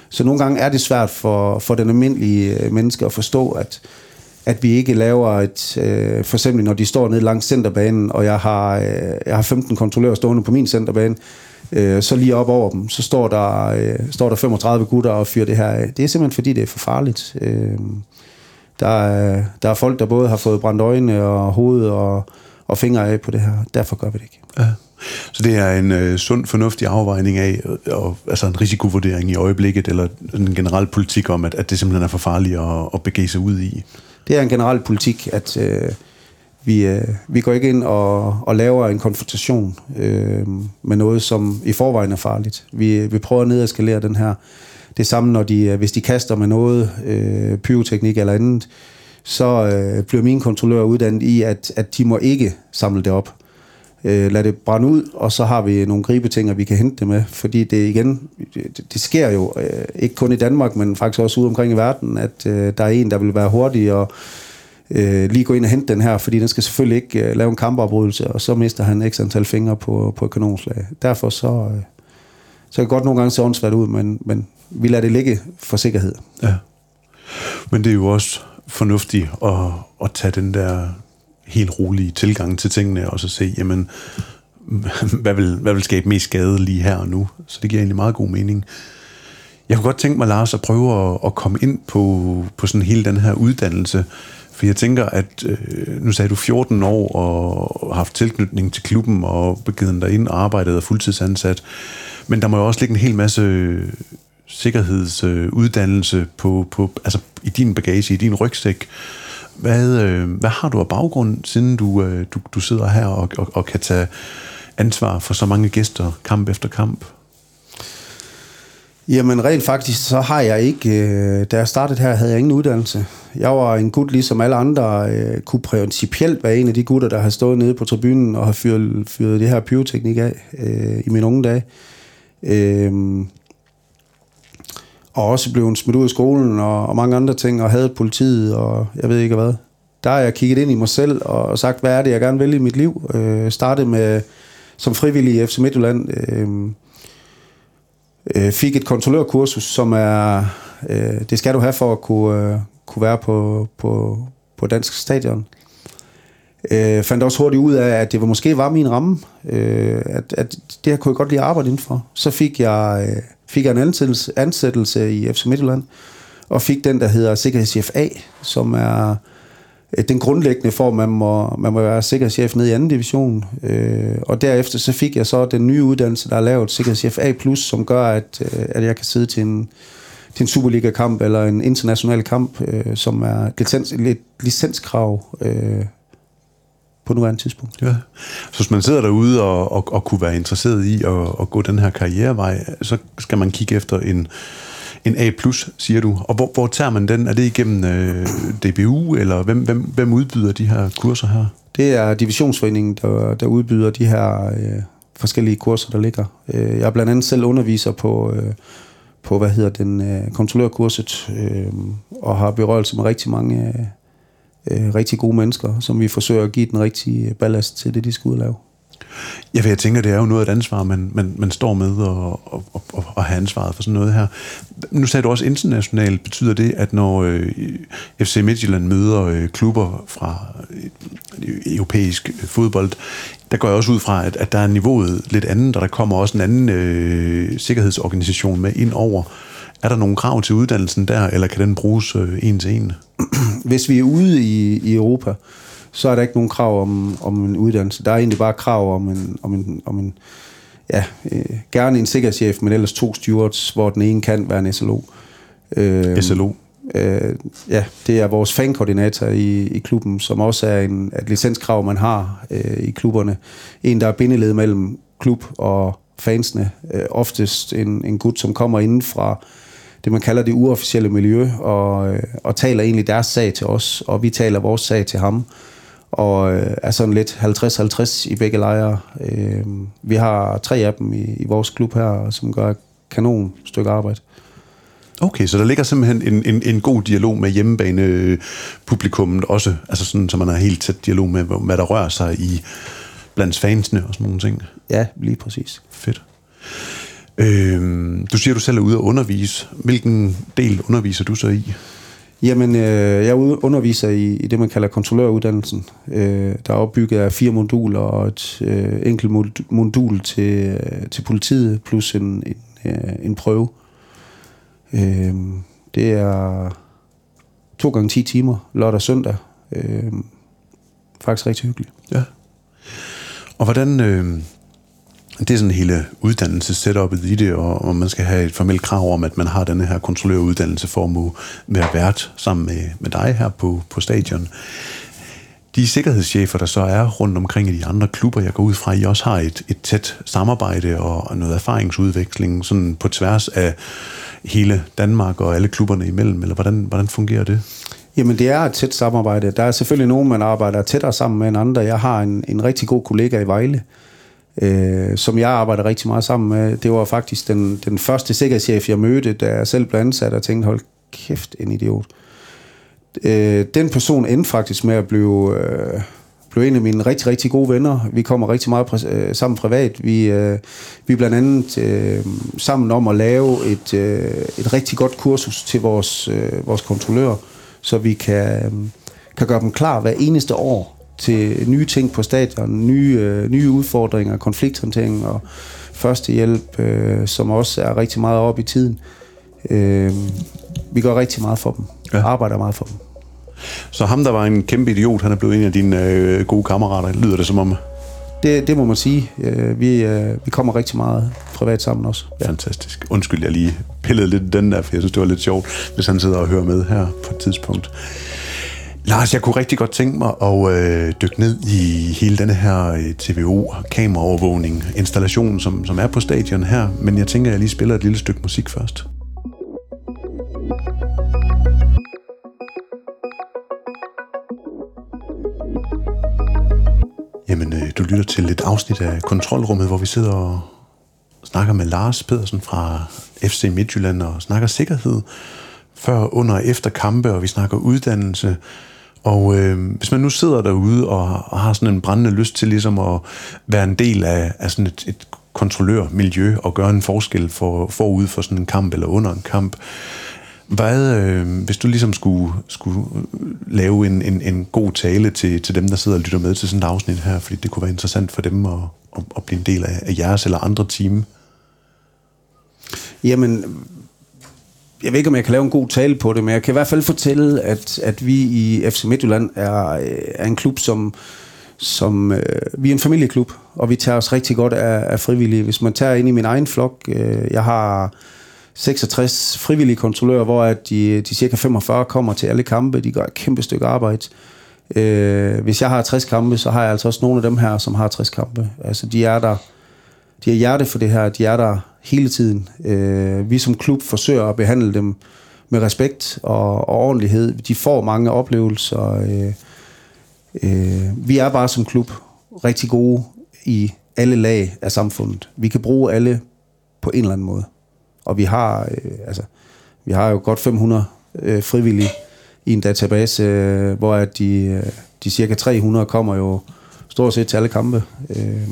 Så nogle gange er det svært for, for den almindelige øh, menneske at forstå, at, at vi ikke laver et, øh, for eksempel når de står nede langs centerbanen, og jeg har, øh, jeg har 15 kontrollører stående på min centerbane, øh, så lige op over dem, så står der, øh, står der 35 gutter og fyrer det her af. Det er simpelthen fordi, det er for farligt. Øh, der, er, der er folk, der både har fået brændt øjne og hoved og, og fingre af på det her. Derfor gør vi det ikke. Ja. Så det er en øh, sund, fornuftig afvejning af, øh, og, altså en risikovurdering i øjeblikket, eller en generel politik om, at, at det simpelthen er for farligt at, at begive sig ud i? Det er en generel politik, at øh, vi, øh, vi går ikke ind og, og laver en konfrontation øh, med noget, som i forvejen er farligt. Vi, vi prøver at nedeskalere den her. Det samme, når de, øh, hvis de kaster med noget, øh, pyroteknik eller andet, så øh, bliver mine kontrollører uddannet i, at, at de må ikke samle det op øh, lade det brænde ud, og så har vi nogle gribetinger, vi kan hente det med. Fordi det igen, det, det sker jo øh, ikke kun i Danmark, men faktisk også ude omkring i verden, at øh, der er en, der vil være hurtig og øh, lige gå ind og hente den her, fordi den skal selvfølgelig ikke øh, lave en kampeoprydelse, og så mister han x antal fingre på, på et kanonslag. Derfor så, øh, så kan det godt nogle gange se åndssvært ud, men, men vi lader det ligge for sikkerhed. Ja. Men det er jo også fornuftigt at, at tage den der helt rolige tilgang til tingene, og så se, jamen, [LAUGHS] hvad vil, hvad vil skabe mest skade lige her og nu. Så det giver egentlig meget god mening. Jeg kunne godt tænke mig, Lars, at prøve at, at komme ind på, på sådan hele den her uddannelse, for jeg tænker, at øh, nu sagde du 14 år og har haft tilknytning til klubben og begivet dig ind og arbejdet og fuldtidsansat. Men der må jo også ligge en hel masse sikkerhedsuddannelse på, på, altså i din bagage, i din rygsæk. Hvad, øh, hvad har du af baggrund, siden du, øh, du, du sidder her og, og, og kan tage ansvar for så mange gæster kamp efter kamp? Jamen rent faktisk, så har jeg ikke, øh, da jeg startede her, havde jeg ingen uddannelse. Jeg var en gut, ligesom alle andre, øh, kunne principielt være en af de gutter, der har stået nede på tribunen og har fyret, fyret det her pyroteknik af øh, i mine unge dage. Øh, og også blev smidt ud af skolen og, og mange andre ting, og havde politiet, og jeg ved ikke hvad. Der har jeg kigget ind i mig selv og sagt, hvad er det, jeg gerne vil i mit liv. Øh, startede med som frivillig i FC Midtjylland. Øh, øh, fik et kontrollørkursus, som er, øh, det skal du have for at kunne, øh, kunne være på, på, på dansk stadion. Øh, fandt også hurtigt ud af, at det var, måske var min ramme, øh, at, at det her kunne jeg godt lide at arbejde indenfor. Så fik jeg... Øh, fik jeg en ansættelse, ansættelse i FC Midtjylland, og fik den, der hedder Sikkerhedschef A, som er øh, den grundlæggende form, man må, man må være sikkerhedschef ned i anden division. Øh, og derefter så fik jeg så den nye uddannelse, der er lavet, Sikkerhedschef A+, som gør, at, øh, at jeg kan sidde til en, til en Superliga-kamp eller en international kamp, øh, som er et, licens, et licenskrav øh, på nuværende tidspunkt. Ja. Så hvis man sidder derude og, og, og kunne være interesseret i at, at gå den her karrierevej, så skal man kigge efter en, en A+, siger du. Og hvor, hvor tager man den? Er det igennem øh, DBU, eller hvem, hvem, hvem udbyder de her kurser her? Det er divisionsforeningen, der, der udbyder de her øh, forskellige kurser, der ligger. Øh, jeg er blandt andet selv underviser på, øh, på hvad hedder den, øh, kontrollørkurset, øh, og har berørelse med rigtig mange øh, rigtig gode mennesker, som vi forsøger at give den rigtige øh, ballast til det, de skal ud og lave. Ja, for jeg tænker, det er jo noget af et ansvar, man, man, man står med og, og, og, og har ansvaret for sådan noget her. Nu sagde du også internationalt. Betyder det, at når øh, FC Midtjylland møder øh, klubber fra øh, europæisk øh, fodbold, der går jeg også ud fra, at, at der er niveauet lidt andet, og der kommer også en anden øh, sikkerhedsorganisation med ind over. Er der nogle krav til uddannelsen der, eller kan den bruges øh, en til en? [CLEARS THROAT] Hvis vi er ude i, i Europa, så er der ikke nogen krav om, om en uddannelse. Der er egentlig bare krav om en, om en, om en ja, øh, gerne en sikkerhedschef, men ellers to stewards, hvor den ene kan være en SLO. Øh, SLO? Øh, ja, det er vores fankoordinator i, i klubben, som også er en, et licenskrav, man har øh, i klubberne. En, der er bindeled mellem klub og fansene. Øh, oftest en, en gut, som kommer inden fra det, man kalder det uofficielle miljø, og, øh, og taler egentlig deres sag til os, og vi taler vores sag til ham og øh, er sådan lidt 50-50 i begge lejre. Øh, vi har tre af dem i, i vores klub her, som gør kanon stykke arbejde. Okay, så der ligger simpelthen en, en, en god dialog med hjemmebane publikummet også, altså sådan, så man har helt tæt dialog med, hvad der rører sig i blandt fansene og sådan nogle ting. Ja, lige præcis. Fedt. Øh, du siger, du selv er ude at undervise. Hvilken del underviser du så i? Jamen, øh, jeg underviser i, i det, man kalder kontrolløruddannelsen. Øh, der er opbygget af fire moduler og et øh, enkelt modul til, øh, til politiet, plus en, en, øh, en prøve. Øh, det er to gange 10 timer, lørdag og søndag. Øh, faktisk rigtig hyggeligt. Ja. Og hvordan... Øh det er sådan hele uddannelsessetupet i det, og, og man skal have et formelt krav om, at man har denne her kontrolløruddannelse for at må være vært sammen med, med dig her på, på stadion. De sikkerhedschefer, der så er rundt omkring i de andre klubber, jeg går ud fra, I også har et, et tæt samarbejde og noget erfaringsudveksling sådan på tværs af hele Danmark og alle klubberne imellem, eller hvordan, hvordan fungerer det? Jamen, det er et tæt samarbejde. Der er selvfølgelig nogen, man arbejder tættere sammen med end andre. Jeg har en, en rigtig god kollega i Vejle, øh, øh, som jeg arbejder rigtig meget sammen med. Det var faktisk den, den første sikkerhedschef, jeg mødte, da jeg selv blev ansat, og tænkte, hold kæft, en idiot. Øh, den person endte faktisk med at blive, øh, blive en af mine rigtig, rigtig gode venner. Vi kommer rigtig meget præ- øh, sammen privat. Vi, øh, vi er blandt andet øh, sammen om at lave et, øh, et rigtig godt kursus til vores, øh, vores kontrollører, så vi kan, øh, kan gøre dem klar hver eneste år til nye ting på stadion, nye, øh, nye udfordringer, konflikthåndtering og førstehjælp, øh, som også er rigtig meget op i tiden. Øh, vi gør rigtig meget for dem. Ja. Arbejder meget for dem. Så ham, der var en kæmpe idiot, han er blevet en af dine øh, gode kammerater, lyder det som om? Det, det må man sige. Øh, vi, øh, vi kommer rigtig meget privat sammen også. Ja. Fantastisk. Undskyld, jeg lige pillede lidt den der, for jeg synes, det var lidt sjovt, hvis han sidder og hører med her på et tidspunkt. Lars, jeg kunne rigtig godt tænke mig at øh, dykke ned i hele denne her øh, TVO-kameraovervågning, installationen, som, som er på stadion her, men jeg tænker, at jeg lige spiller et lille stykke musik først. Jamen, øh, du lytter til et afsnit af Kontrolrummet, hvor vi sidder og snakker med Lars Pedersen fra FC Midtjylland og snakker sikkerhed før, under og efter kampe, og vi snakker uddannelse, og øh, hvis man nu sidder derude og, og har sådan en brændende lyst til ligesom at være en del af, af sådan et, et kontrollørmiljø og gøre en forskel for, forud for sådan en kamp eller under en kamp, hvad, øh, hvis du ligesom skulle, skulle lave en, en, en god tale til, til dem, der sidder og lytter med til sådan et afsnit her, fordi det kunne være interessant for dem at, at, at blive en del af, af jeres eller andre team? Jamen, jeg ved ikke, om jeg kan lave en god tale på det, men jeg kan i hvert fald fortælle, at, at vi i FC Midtjylland er, er en klub, som, som øh, vi er en familieklub, og vi tager os rigtig godt af, af frivillige. Hvis man tager ind i min egen flok, øh, jeg har 66 frivillige kontrollører, hvor at de, de cirka 45 kommer til alle kampe, de gør et kæmpe stykke arbejde. Øh, hvis jeg har 60 kampe, så har jeg altså også nogle af dem her, som har 60 kampe. Altså de er der, de har hjerte for det her, de er der hele tiden. Øh, vi som klub forsøger at behandle dem med respekt og, og ordentlighed. De får mange oplevelser. Øh, øh, vi er bare som klub rigtig gode i alle lag af samfundet. Vi kan bruge alle på en eller anden måde. Og vi har, øh, altså, vi har jo godt 500 øh, frivillige i en database, øh, hvor at de, øh, de cirka 300 kommer jo stort set til alle kampe. Øh,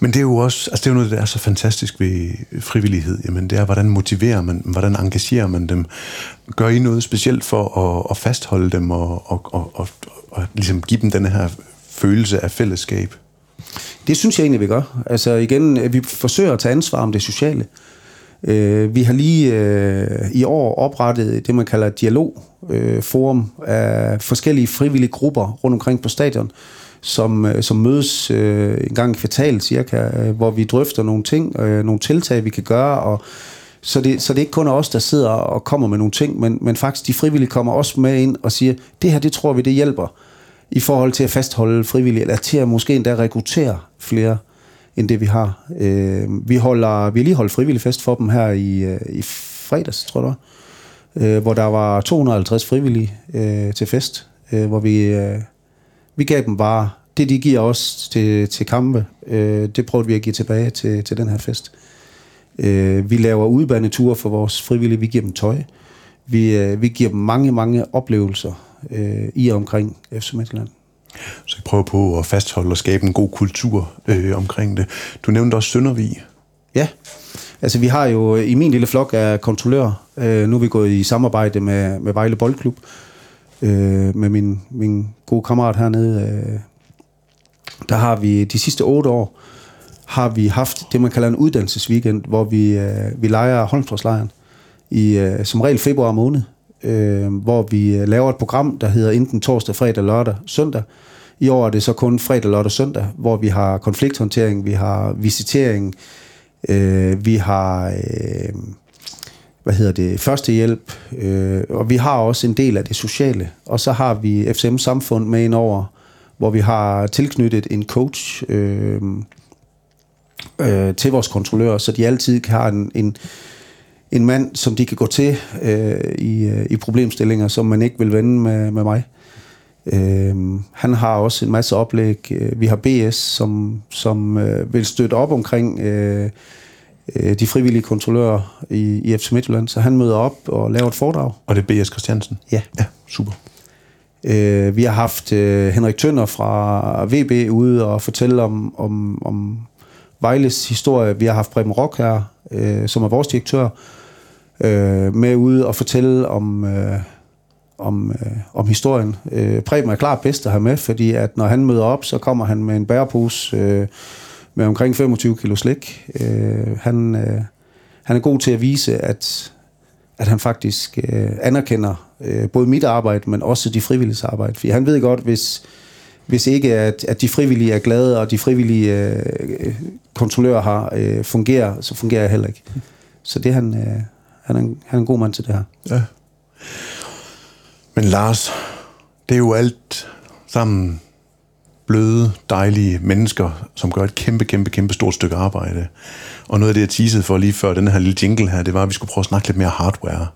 men det er jo også, altså det er jo noget, der er så fantastisk ved frivillighed. Jamen det er, hvordan motiverer man dem, hvordan engagerer man dem. Gør I noget specielt for at, at fastholde dem og, og, og, og, og ligesom give dem den her følelse af fællesskab? Det synes jeg egentlig, vi gør. Altså igen, vi forsøger at tage ansvar om det sociale. Øh, vi har lige øh, i år oprettet det, man kalder et dialogforum øh, af forskellige frivillige grupper rundt omkring på stadion, øh, som øh, som mødes øh, en gang i kvartalet cirka, øh, hvor vi drøfter nogle ting, øh, nogle tiltag, vi kan gøre, og så det, så det er ikke kun os, der sidder og kommer med nogle ting, men, men faktisk de frivillige kommer også med ind og siger, det her, det tror vi, det hjælper i forhold til at fastholde frivillige, eller til at måske endda rekruttere flere, end det vi har. Øh, vi, holder, vi har lige holdt frivillig fest for dem her i, øh, i fredags, tror jeg, øh, hvor der var 250 frivillige øh, til fest, øh, hvor vi... Øh, vi gav dem bare det, de giver os til, til kampe. Øh, det prøvede vi at give tilbage til, til den her fest. Øh, vi laver udbaneture for vores frivillige. Vi giver dem tøj. Vi, øh, vi giver dem mange, mange oplevelser øh, i og omkring FC Midtjylland. Så vi prøver på at fastholde og skabe en god kultur øh, omkring det. Du nævnte også Søndervig. Ja, altså vi har jo i min lille flok af kontrollører, øh, nu er vi gået i samarbejde med, med Vejle Boldklub, øh, med min, min gode kammerat hernede. Øh, der har vi de sidste otte år, har vi haft det, man kalder en uddannelsesweekend, hvor vi, øh, vi leger Holmstrømslejren i øh, som regel februar måned, øh, hvor vi øh, laver et program, der hedder enten torsdag, fredag, lørdag, søndag. I år er det så kun fredag, lørdag, søndag, hvor vi har konflikthåndtering, vi har visitering, øh, vi har... Øh, hvad hedder det, førstehjælp, øh, og vi har også en del af det sociale. Og så har vi FCM Samfund med ind over, hvor vi har tilknyttet en coach øh, øh, til vores kontrollører, så de altid kan have en, en, en mand, som de kan gå til øh, i, øh, i problemstillinger, som man ikke vil vende med, med mig. Øh, han har også en masse oplæg. Øh, vi har BS, som, som øh, vil støtte op omkring... Øh, øh, de frivillige kontrollører i, i FC Midtjylland, så han møder op og laver et foredrag. Og det er B.S. Christiansen? Ja. Ja, super. Øh, vi har haft øh, Henrik Tønder fra VB ude og fortælle om, om, om Vejles historie. Vi har haft Preben Rock her, øh, som er vores direktør, øh, med ude og fortælle om, øh, om, øh, om historien. Øh, Preben er klart bedst at have med, fordi at når han møder op, så kommer han med en bærepose øh, med omkring 25 kilo slik. Øh, han, øh, han er god til at vise, at, at han faktisk øh, anerkender øh, både mit arbejde, men også de frivillige arbejde. For han ved godt, hvis, hvis ikke at, at de frivillige er glade, og de frivillige øh, kontrollører har øh, fungerer, så fungerer jeg heller ikke. Så det han, øh, han, er en, han er en god mand til det her. Ja. Men Lars, det er jo alt sammen bløde, dejlige mennesker, som gør et kæmpe, kæmpe, kæmpe stort stykke arbejde. Og noget af det, jeg teasede for lige før den her lille jingle her, det var, at vi skulle prøve at snakke lidt mere hardware.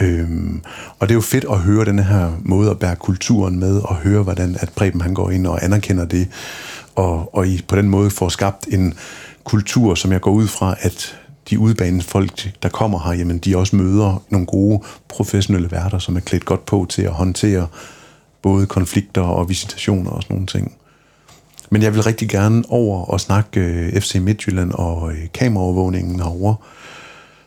Øhm, og det er jo fedt at høre den her måde at bære kulturen med, og høre, hvordan at Preben han går ind og anerkender det, og, og I på den måde får skabt en kultur, som jeg går ud fra, at de udbanede folk, der kommer her, jamen de også møder nogle gode professionelle værter, som er klædt godt på til at håndtere både konflikter og visitationer og sådan nogle ting. Men jeg vil rigtig gerne over og snakke øh, FC Midtjylland og øh, kameraovervågningen herovre.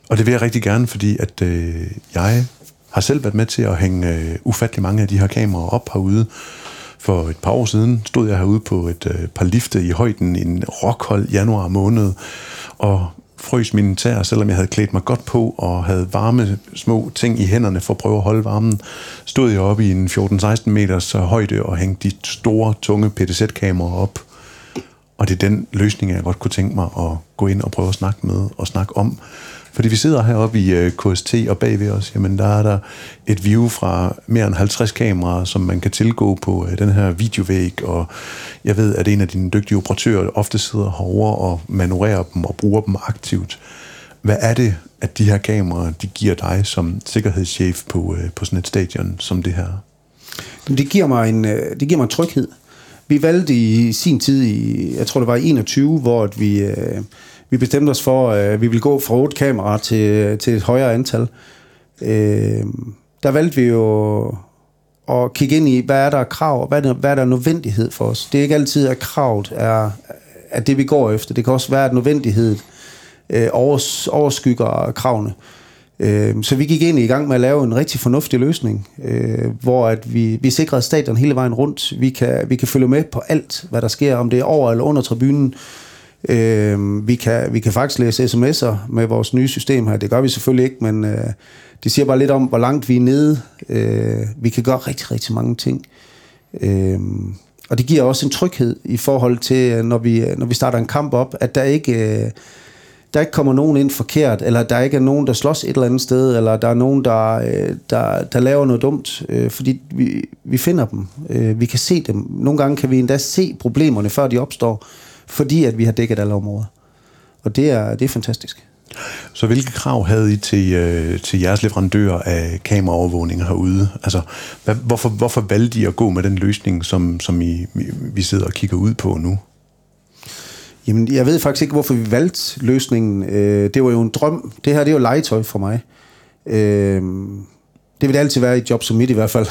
Og det vil jeg rigtig gerne, fordi at øh, jeg har selv været med til at hænge øh, ufattelig mange af de her kameraer op herude. For et par år siden stod jeg herude på et øh, par lifte i højden i en rockhold januar måned, og frøs mine tæer, selvom jeg havde klædt mig godt på og havde varme små ting i hænderne for at prøve at holde varmen, stod jeg oppe i en 14-16 meters højde og hængte de store, tunge PTZ-kameraer op. Og det er den løsning, jeg godt kunne tænke mig at gå ind og prøve at snakke med og snakke om. Fordi vi sidder heroppe i øh, KST, og bagved os, jamen der er der et view fra mere end 50 kameraer, som man kan tilgå på øh, den her videovæg, og jeg ved, at en af dine dygtige operatører ofte sidder herovre og manøvrerer dem og bruger dem aktivt. Hvad er det, at de her kameraer, de giver dig som sikkerhedschef på, øh, på sådan et stadion som det her? Det giver mig en, øh, det giver mig en tryghed. Vi valgte i sin tid, i, jeg tror det var i 21, hvor at vi, øh, vi bestemte os for, at vi ville gå fra otte kameraer til, til et højere antal. Øh, der valgte vi jo at kigge ind i, hvad er der krav, og hvad er der, hvad er der nødvendighed for os. Det er ikke altid, at kravet er, er det, vi går efter. Det kan også være, at nødvendigheden øh, overs, overskygger kravene. Øh, så vi gik ind i gang med at lave en rigtig fornuftig løsning, øh, hvor at vi, vi sikrede stadion hele vejen rundt. Vi kan, vi kan følge med på alt, hvad der sker, om det er over eller under tribunen. Øh, Øh, vi, kan, vi kan faktisk læse sms'er med vores nye system her. Det gør vi selvfølgelig ikke, men øh, det siger bare lidt om, hvor langt vi er nede. Øh, vi kan gøre rigtig, rigtig mange ting. Øh, og det giver også en tryghed i forhold til, øh, når vi, øh, når vi starter en kamp op, at der ikke... Øh, der ikke kommer nogen ind forkert, eller der ikke er nogen, der slås et eller andet sted, eller der er nogen, der, øh, der, der laver noget dumt, øh, fordi vi, vi finder dem. Øh, vi kan se dem. Nogle gange kan vi endda se problemerne, før de opstår, fordi at vi har dækket alle områder. Og det er, det er fantastisk. Så hvilke krav havde I til, øh, til jeres leverandør af kameraovervågning herude? Altså, hvad, hvorfor, hvorfor valgte I at gå med den løsning, som, som I, vi sidder og kigger ud på nu? Jamen, jeg ved faktisk ikke, hvorfor vi valgte løsningen. Øh, det var jo en drøm. Det her det er jo legetøj for mig. Øh, det vil det altid være i et job som mit i hvert fald.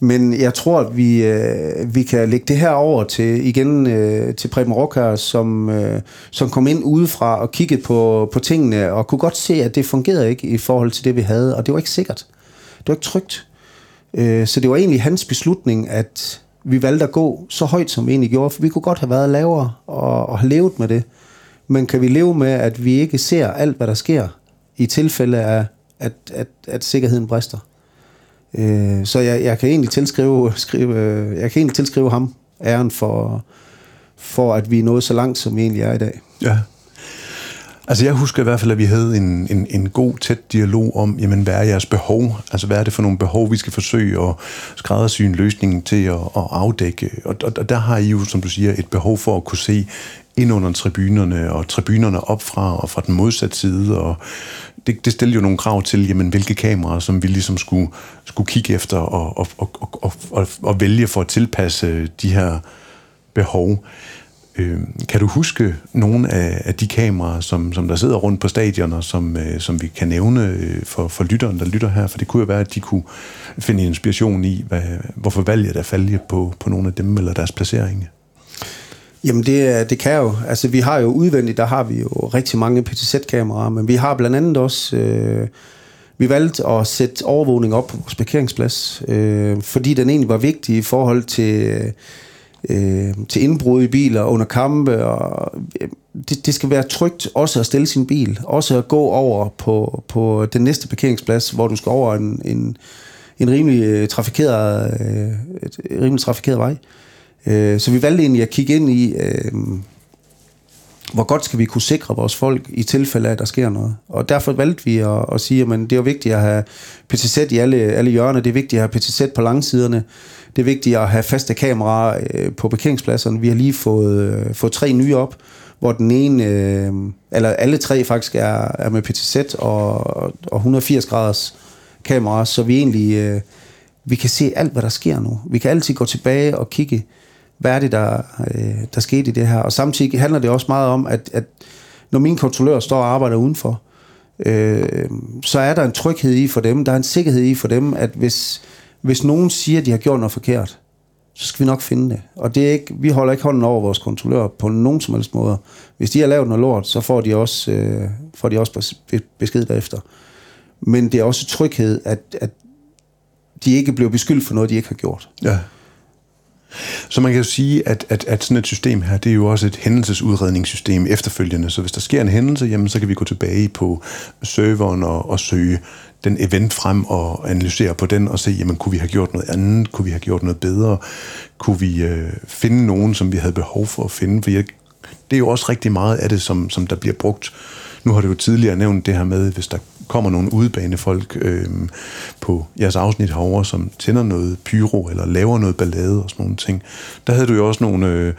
Men jeg tror, at vi, øh, vi kan lægge det her over til igen øh, til Preben Rocker, som, øh, som kom ind udefra og kiggede på, på tingene, og kunne godt se, at det fungerede ikke i forhold til det, vi havde. Og det var ikke sikkert. Det var ikke trygt. Øh, så det var egentlig hans beslutning, at vi valgte at gå så højt, som vi egentlig gjorde, for vi kunne godt have været lavere og, og have levet med det. Men kan vi leve med, at vi ikke ser alt, hvad der sker, i tilfælde af, at, at, at sikkerheden brister? Øh, så jeg, jeg kan egentlig tilskrive, skrive, øh, jeg kan egentlig tilskrive ham æren for, for, at vi er nået så langt, som vi egentlig er i dag. Ja. Altså jeg husker i hvert fald, at vi havde en, en, en god, tæt dialog om, jamen hvad er jeres behov? Altså hvad er det for nogle behov, vi skal forsøge at skræddersy en løsning til at, at afdække? Og, og, og der har I jo, som du siger, et behov for at kunne se ind under tribunerne, og tribunerne op fra og fra den modsatte side, og det, det stiller jo nogle krav til, jamen, hvilke kameraer, som vi ligesom skulle, skulle kigge efter og, og, og, og, og, og vælge for at tilpasse de her behov. Øh, kan du huske nogle af, af de kameraer, som, som der sidder rundt på stadioner, som, øh, som vi kan nævne øh, for, for lytteren, der lytter her? For det kunne jo være, at de kunne finde inspiration i, hvad, hvorfor valget er faldet på, på nogle af dem eller deres placeringer. Jamen det, det kan jo. Altså vi har jo udvendigt, der har vi jo rigtig mange PTZ-kameraer, men vi har blandt andet også... Øh, vi valgte at sætte overvågning op på vores parkeringsplads, øh, fordi den egentlig var vigtig i forhold til øh, til indbrud i biler under kampe. Og øh, det, det skal være trygt også at stille sin bil. Også at gå over på, på den næste parkeringsplads, hvor du skal over en, en, en rimelig øh, trafikeret, øh, et rimelig trafikeret vej. Øh, Øh, så vi valgte egentlig at kigge ind i, øh, hvor godt skal vi kunne sikre vores folk i tilfælde af, at der sker noget. Og derfor valgte vi at, at sige, at det er vigtigt at have PTZ i alle, alle hjørner, det er vigtigt at have PTZ på langsiderne, det er vigtigt at have faste kameraer øh, på parkeringspladserne. Vi har lige fået, øh, fået tre nye op, hvor den ene, øh, eller alle tre faktisk er, er med PTZ og, og 180 graders kamera, så vi egentlig øh, vi kan se alt, hvad der sker nu. Vi kan altid gå tilbage og kigge, hvad er det, der, øh, der skete i det her. Og samtidig handler det også meget om, at, at når mine kontrollører står og arbejder udenfor, øh, så er der en tryghed i for dem, der er en sikkerhed i for dem, at hvis, hvis nogen siger, at de har gjort noget forkert, så skal vi nok finde det. Og det er ikke, vi holder ikke hånden over vores kontrollører på nogen som helst måde. Hvis de har lavet noget lort, så får de også, øh, får de også besked derefter. Men det er også tryghed, at, at de ikke bliver beskyldt for noget, de ikke har gjort. Ja. Så man kan jo sige, at, at, at sådan et system her, det er jo også et hændelsesudredningssystem efterfølgende. Så hvis der sker en hændelse, jamen, så kan vi gå tilbage på serveren og, og søge den event frem og analysere på den og se, jamen kunne vi have gjort noget andet? Kunne vi have gjort noget bedre? Kunne vi øh, finde nogen, som vi havde behov for at finde? For jeg, det er jo også rigtig meget af det, som, som der bliver brugt. Nu har du jo tidligere nævnt det her med, hvis der kommer nogle udbanefolk øh, på jeres afsnit herover, som tænder noget pyro eller laver noget ballade og sådan nogle ting. Der havde du jo også nogle, øh,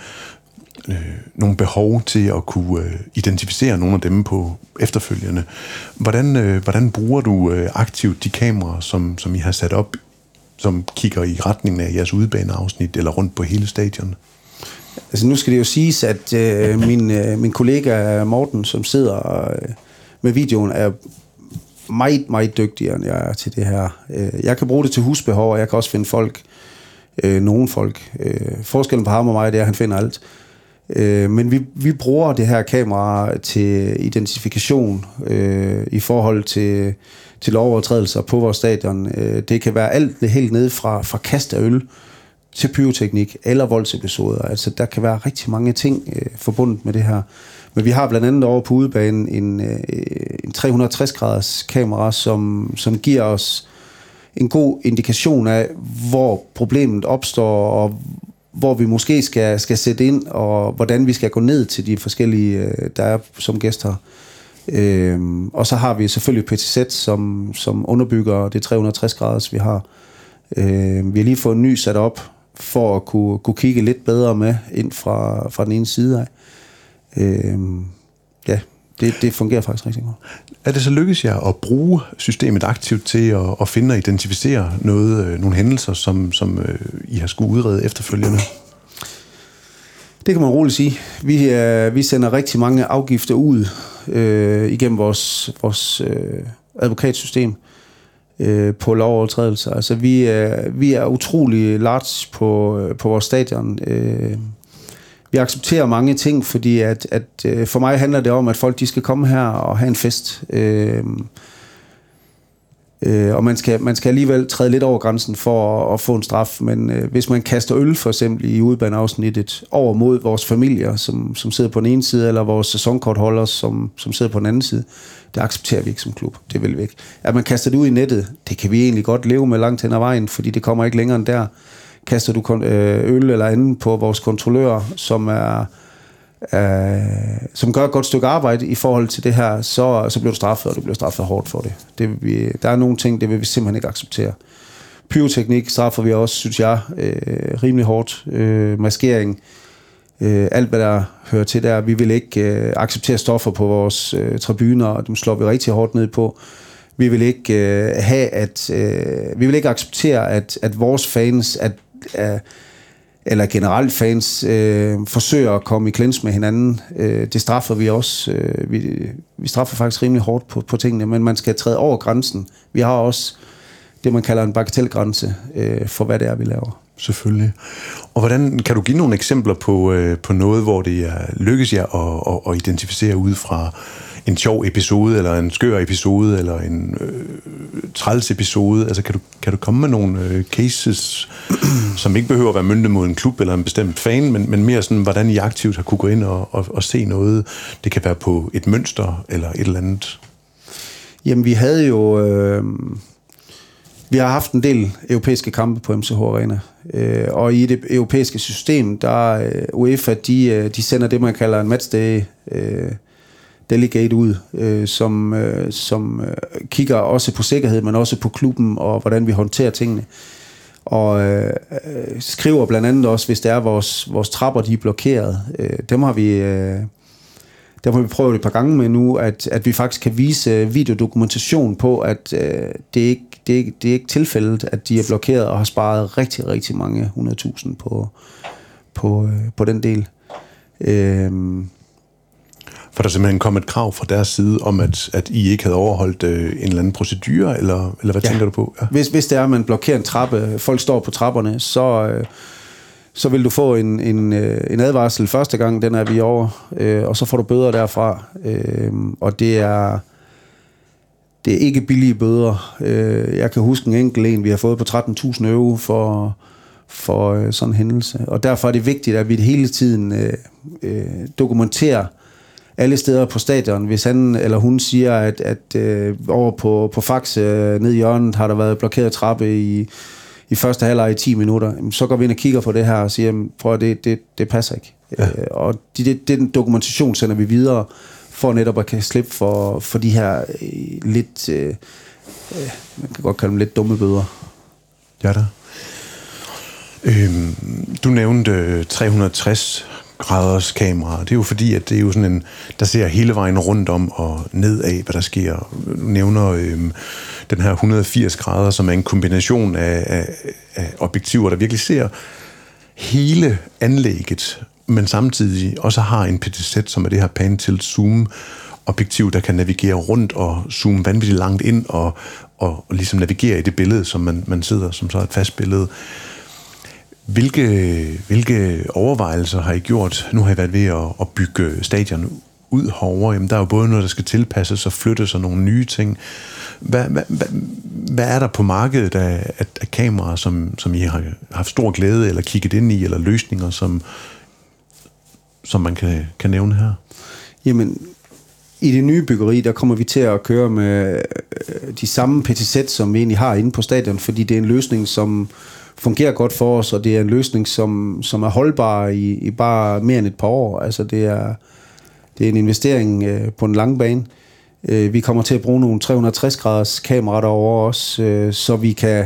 øh, nogle behov til at kunne øh, identificere nogle af dem på efterfølgende. Hvordan, øh, hvordan bruger du øh, aktivt de kameraer, som, som I har sat op, som kigger i retningen af jeres udebaneafsnit eller rundt på hele stadion? Altså nu skal det jo siges, at øh, min, øh, min kollega Morten, som sidder øh, med videoen, er meget, meget dygtigere, end jeg er til det her. Øh, jeg kan bruge det til husbehov, og jeg kan også finde folk, øh, nogle folk. Øh, forskellen på ham og mig, det er, at han finder alt. Øh, men vi, vi bruger det her kamera til identifikation øh, i forhold til, til lovovertrædelser på vores stadion. Øh, det kan være alt det helt ned fra, fra kast af øl til pyroteknik eller voldsepisoder. Altså, der kan være rigtig mange ting øh, forbundet med det her. Men vi har blandt andet over på udebanen en, øh, en 360-graders kamera, som, som giver os en god indikation af, hvor problemet opstår, og hvor vi måske skal, skal sætte ind, og hvordan vi skal gå ned til de forskellige, øh, der er som gæster. Øhm, og så har vi selvfølgelig PTZ, som, som underbygger det 360 graders, vi har. Øhm, vi har lige fået en ny sat op, for at kunne, kunne kigge lidt bedre med ind fra, fra den ene side af. Øhm, ja, det, det fungerer faktisk rigtig godt. Er det så lykkes jer at bruge systemet aktivt til at, at finde og identificere noget, øh, nogle hændelser, som, som øh, I har skulle udrede efterfølgende? Det kan man roligt sige. Vi, øh, vi sender rigtig mange afgifter ud øh, igennem vores, vores øh, advokatsystem øh, på lovovertrædelser. Altså vi er, vi er utrolig large på, øh, på vores stadion. Øh, vi accepterer mange ting, fordi at, at øh, for mig handler det om, at folk de skal komme her og have en fest. Øh, øh, og man skal, man skal alligevel træde lidt over grænsen for at, at få en straf. Men øh, hvis man kaster øl for eksempel i udbaneafsnittet over mod vores familier, som, som sidder på den ene side, eller vores sæsonkortholdere, som, som sidder på den anden side, det accepterer vi ikke som klub. Det vil vi ikke. At man kaster det ud i nettet, det kan vi egentlig godt leve med langt hen ad vejen, fordi det kommer ikke længere end der kaster du øh, øl eller andet på vores kontrollører, som er øh, som gør et godt stykke arbejde i forhold til det her, så, så bliver du straffet, og du bliver straffet hårdt for det. det vil vi, der er nogle ting, det vil vi simpelthen ikke acceptere. Pyroteknik straffer vi også, synes jeg, øh, rimelig hårdt. Øh, maskering, øh, alt hvad der hører til der. Vi vil ikke øh, acceptere stoffer på vores øh, tribuner, og dem slår vi rigtig hårdt ned på. Vi vil ikke øh, have, at øh, vi vil ikke acceptere, at, at vores fans, at af, eller generelt fans øh, forsøger at komme i klins med hinanden. Øh, det straffer vi også. Øh, vi, vi straffer faktisk rimelig hårdt på, på tingene, men man skal træde over grænsen. Vi har også det, man kalder en bagatelgrænse øh, for, hvad det er, vi laver. Selvfølgelig. Og hvordan kan du give nogle eksempler på, øh, på noget, hvor det er, lykkes jer at, at, at identificere ud fra en sjov episode, eller en skør episode, eller en øh, træls episode? Altså, kan du, kan du komme med nogle øh, cases, [CLEARS THROAT] som ikke behøver at være myndet mod en klub eller en bestemt fan, men, men mere sådan, hvordan I aktivt har kunne gå ind og, og, og se noget? Det kan være på et mønster, eller et eller andet. Jamen, vi havde jo... Øh vi har haft en del europæiske kampe på MCH Arena, øh, og i det europæiske system, der øh, UEFA, de, øh, de sender det, man kalder en matchday øh, delegate ud, øh, som, øh, som øh, kigger også på sikkerhed, men også på klubben og hvordan vi håndterer tingene. Og øh, skriver blandt andet også, hvis det er vores, vores trapper, de er blokeret. Øh, dem har vi... Øh, der har vi prøvet et par gange med nu, at, at vi faktisk kan vise øh, videodokumentation på, at øh, det, er ikke, det, er ikke, det er ikke tilfældet, at de er blokeret og har sparet rigtig, rigtig mange 100.000 på, på, øh, på den del. Øh, for der simpelthen kom et krav fra deres side om, at, at I ikke havde overholdt øh, en eller anden procedure, eller, eller hvad ja. tænker du på? Ja. Hvis, hvis det er, at man blokerer en trappe, folk står på trapperne, så, øh, så vil du få en, en, øh, en advarsel første gang, den er vi over, øh, og så får du bøder derfra. Øh, og det er, det er ikke billige bøder. Øh, jeg kan huske en enkelt en, vi har fået på 13.000 euro for, for øh, sådan en hændelse. Og derfor er det vigtigt, at vi hele tiden øh, øh, dokumenterer, alle steder på stadion. Hvis han eller hun siger, at, at øh, over på, på Fax øh, ned i hjørnet har der været blokeret trappe i, i første halvleg i 10 minutter, så går vi ind og kigger på det her og siger, prøv at det, det, det passer ikke. Ja. Øh, og det, det, den dokumentation sender vi videre for netop at kan slippe for, for de her øh, lidt, øh, øh, man kan godt kalde dem lidt dumme bøder. Ja da. Øhm, du nævnte 360 graders kamera. Det er jo fordi, at det er jo sådan en, der ser hele vejen rundt om og ned af, hvad der sker. Du nævner øhm, den her 180 grader, som er en kombination af, af, af objektiver, der virkelig ser hele anlægget men samtidig også har en PT-sæt, som er det her pan til zoom objektiv, der kan navigere rundt og zoome vanvittigt langt ind og, og, og ligesom navigere i det billede, som man, man sidder som så et fast billede. Hvilke, hvilke overvejelser har I gjort? Nu har I været ved at, at bygge stadion ud herover. Jamen, der er jo både noget, der skal tilpasses og flyttes og nogle nye ting. Hvad, hvad, hvad, hvad er der på markedet af, af, af kameraer, som, som I har haft stor glæde eller kigget ind i, eller løsninger, som, som man kan, kan nævne her? Jamen, i det nye byggeri, der kommer vi til at køre med øh, de samme PTZ, som vi egentlig har inde på stadion, fordi det er en løsning, som fungerer godt for os, og det er en løsning, som, som er holdbar i, i bare mere end et par år. Altså det er, det er en investering øh, på en lang bane. Øh, vi kommer til at bruge nogle 360-graders kameraer over os, øh, så vi kan,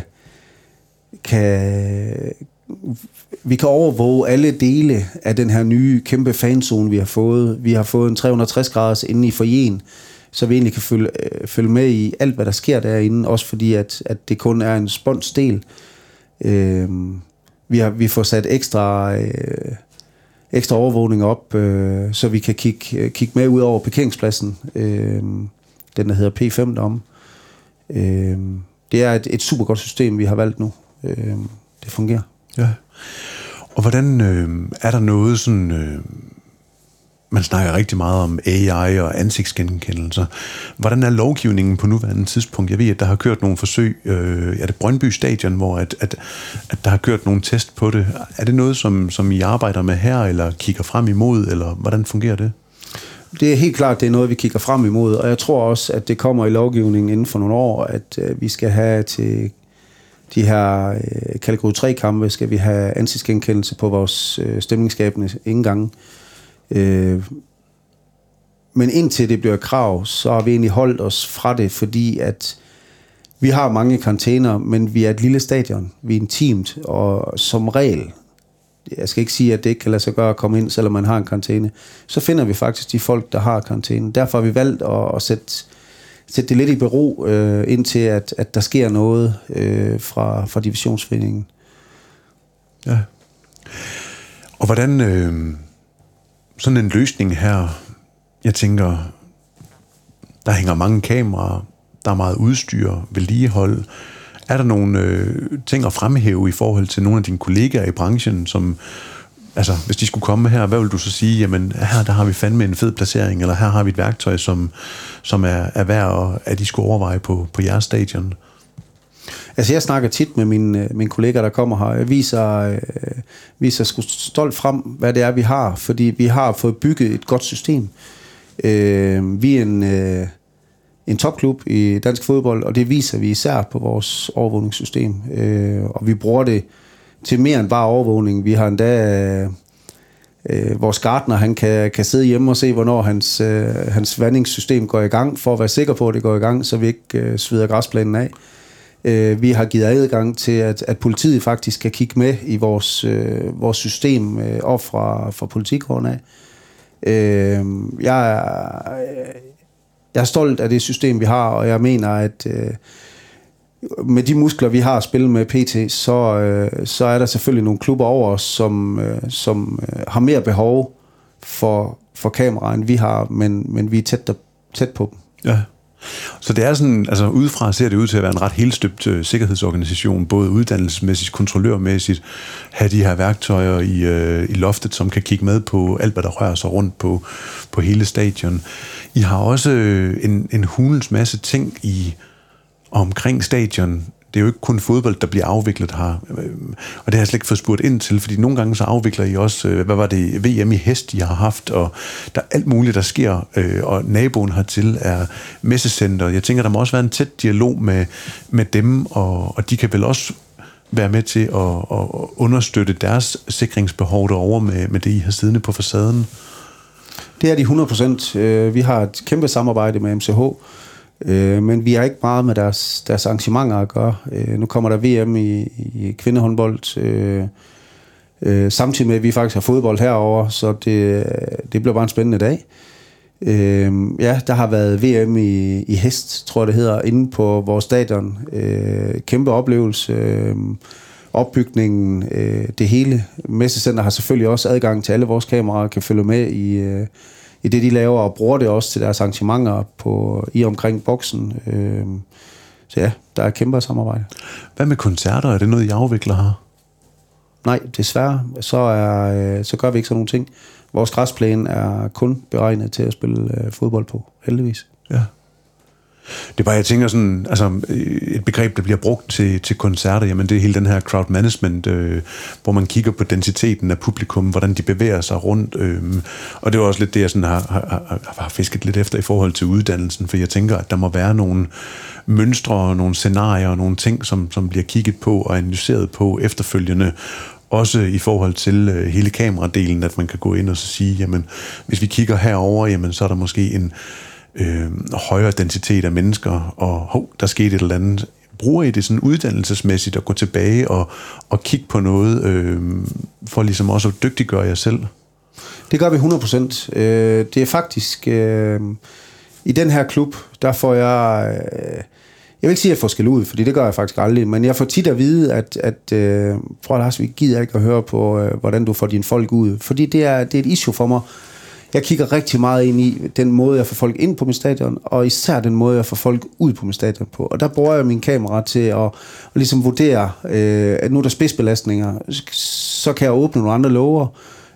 kan, vi kan overvåge alle dele af den her nye kæmpe fanzone, vi har fået. Vi har fået en 360-graders inde i forjen, så vi egentlig kan følge, øh, følge med i alt, hvad der sker derinde, også fordi, at, at det kun er en sponsdel. Øh, vi, har, vi får sat ekstra, øh, ekstra overvågning op, øh, så vi kan kigge, øh, kigge med ud over parkeringspladsen, øh, den der hedder P5 derom. Øh, det er et, et super godt system, vi har valgt nu. Øh, det fungerer. Ja. Og hvordan øh, er der noget sådan... Øh, man snakker rigtig meget om AI og ansigtsgenkendelser. Hvordan er lovgivningen på nuværende tidspunkt? Jeg ved, at der har kørt nogle forsøg, øh, er det Brøndby Stadion, hvor at, at, at der har kørt nogle test på det. Er det noget, som, som I arbejder med her, eller kigger frem imod, eller hvordan fungerer det? Det er helt klart, det er noget, vi kigger frem imod, og jeg tror også, at det kommer i lovgivningen inden for nogle år, at øh, vi skal have til de her øh, kategori 3-kampe, skal vi have ansigtsgenkendelse på vores øh, stemningsskabende indgange. Øh, men indtil det bliver krav, så har vi egentlig holdt os fra det, fordi at vi har mange karantæner, men vi er et lille stadion. Vi er intimt, og som regel, jeg skal ikke sige, at det ikke kan lade sig gøre at komme ind, selvom man har en karantæne, så finder vi faktisk de folk, der har karantæne. Derfor har vi valgt at, at sætte, sætte det lidt i bero, øh, indtil at, at der sker noget øh, fra, fra divisionsforeningen. Ja. Og hvordan... Øh sådan en løsning her, jeg tænker, der hænger mange kameraer, der er meget udstyr, vedligehold. Er der nogle øh, ting at fremhæve i forhold til nogle af dine kollegaer i branchen, som, altså hvis de skulle komme her, hvad vil du så sige, jamen her der har vi fandme en fed placering, eller her har vi et værktøj, som, som er, er værd, at de skulle overveje på, på jeres stadion? Altså jeg snakker tit med mine, øh, mine kollegaer, der kommer her. Jeg viser, øh, viser sgu stolt frem, hvad det er, vi har. Fordi vi har fået bygget et godt system. Øh, vi er en, øh, en topklub i dansk fodbold, og det viser vi især på vores overvågningssystem. Øh, og vi bruger det til mere end bare overvågning. Vi har endda... Øh, øh vores gartner, han kan, kan sidde hjemme og se, hvornår hans, øh, hans vandingssystem går i gang, for at være sikker på, at det går i gang, så vi ikke øh, svider græsplænen af. Øh, vi har givet adgang til, at, at politiet faktisk kan kigge med i vores, øh, vores system øh, op fra, fra politikåren af. Øh, jeg, er, jeg er stolt af det system, vi har, og jeg mener, at øh, med de muskler, vi har at spille med PT, så, øh, så er der selvfølgelig nogle klubber over os, som, øh, som øh, har mere behov for, for kameraer, end vi har, men, men vi er tæt, der, tæt på dem. Ja. Så det er sådan, altså udefra ser det ud til at være en ret helstøbt øh, sikkerhedsorganisation, både uddannelsesmæssigt, kontrollørmæssigt, have de her værktøjer i, øh, i loftet, som kan kigge med på alt, hvad der rører sig rundt på, på hele stadion. I har også øh, en, en hulens masse ting i omkring stadion, det er jo ikke kun fodbold, der bliver afviklet her. Og det har jeg slet ikke fået spurgt ind til, fordi nogle gange så afvikler I også, øh, hvad var det, VM i hest, I har haft, og der er alt muligt, der sker, øh, og naboen hertil er messecenter. Jeg tænker, der må også være en tæt dialog med, med dem, og, og de kan vel også være med til at, at understøtte deres sikringsbehov derovre med, med det, I har siddende på facaden? Det er de 100%. Øh, vi har et kæmpe samarbejde med MCH, Øh, men vi har ikke meget med deres, deres arrangementer at gøre. Øh, nu kommer der VM i, i kvindehåndbold, øh, øh, samtidig med, at vi faktisk har fodbold herover, så det, det bliver bare en spændende dag. Øh, ja, der har været VM i, i hest, tror jeg det hedder, inde på vores stadion. Øh, kæmpe oplevelse. Øh, opbygningen, øh, det hele. Messecenter har selvfølgelig også adgang til alle vores kameraer kan følge med i, øh, i det, de laver, og bruger det også til deres arrangementer på, i omkring boksen. Øh, så ja, der er kæmpe samarbejde. Hvad med koncerter? Er det noget, I afvikler her? Nej, desværre, så, er, øh, så gør vi ikke sådan nogle ting. Vores græsplæne er kun beregnet til at spille øh, fodbold på, heldigvis. Ja. Det er bare, jeg tænker sådan, altså et begreb, der bliver brugt til, til koncerter, jamen det er hele den her crowd management, øh, hvor man kigger på densiteten af publikum, hvordan de bevæger sig rundt, øh, og det er også lidt det, jeg sådan har, har, har fisket lidt efter i forhold til uddannelsen, for jeg tænker, at der må være nogle mønstre, nogle scenarier og nogle ting, som, som bliver kigget på og analyseret på efterfølgende, også i forhold til øh, hele kameradelen, at man kan gå ind og så sige, jamen, hvis vi kigger herover, jamen, så er der måske en øh, højere densitet af mennesker, og hov, der skete et eller andet. Bruger I det sådan uddannelsesmæssigt at gå tilbage og, og kigge på noget, øh, for ligesom også at dygtiggøre jer selv? Det gør vi 100%. Øh, det er faktisk... Øh, I den her klub, der får jeg... Øh, jeg vil ikke sige, at jeg får skæld ud, fordi det gør jeg faktisk aldrig, men jeg får tit at vide, at, at øh, prøv Lars, vi gider ikke at høre på, øh, hvordan du får dine folk ud, fordi det er, det er et issue for mig. Jeg kigger rigtig meget ind i den måde, jeg får folk ind på min stadion, og især den måde, jeg får folk ud på min stadion på. Og der bruger jeg min kamera til at, at ligesom vurdere, øh, at nu er der spidsbelastninger, så kan jeg åbne nogle andre lover,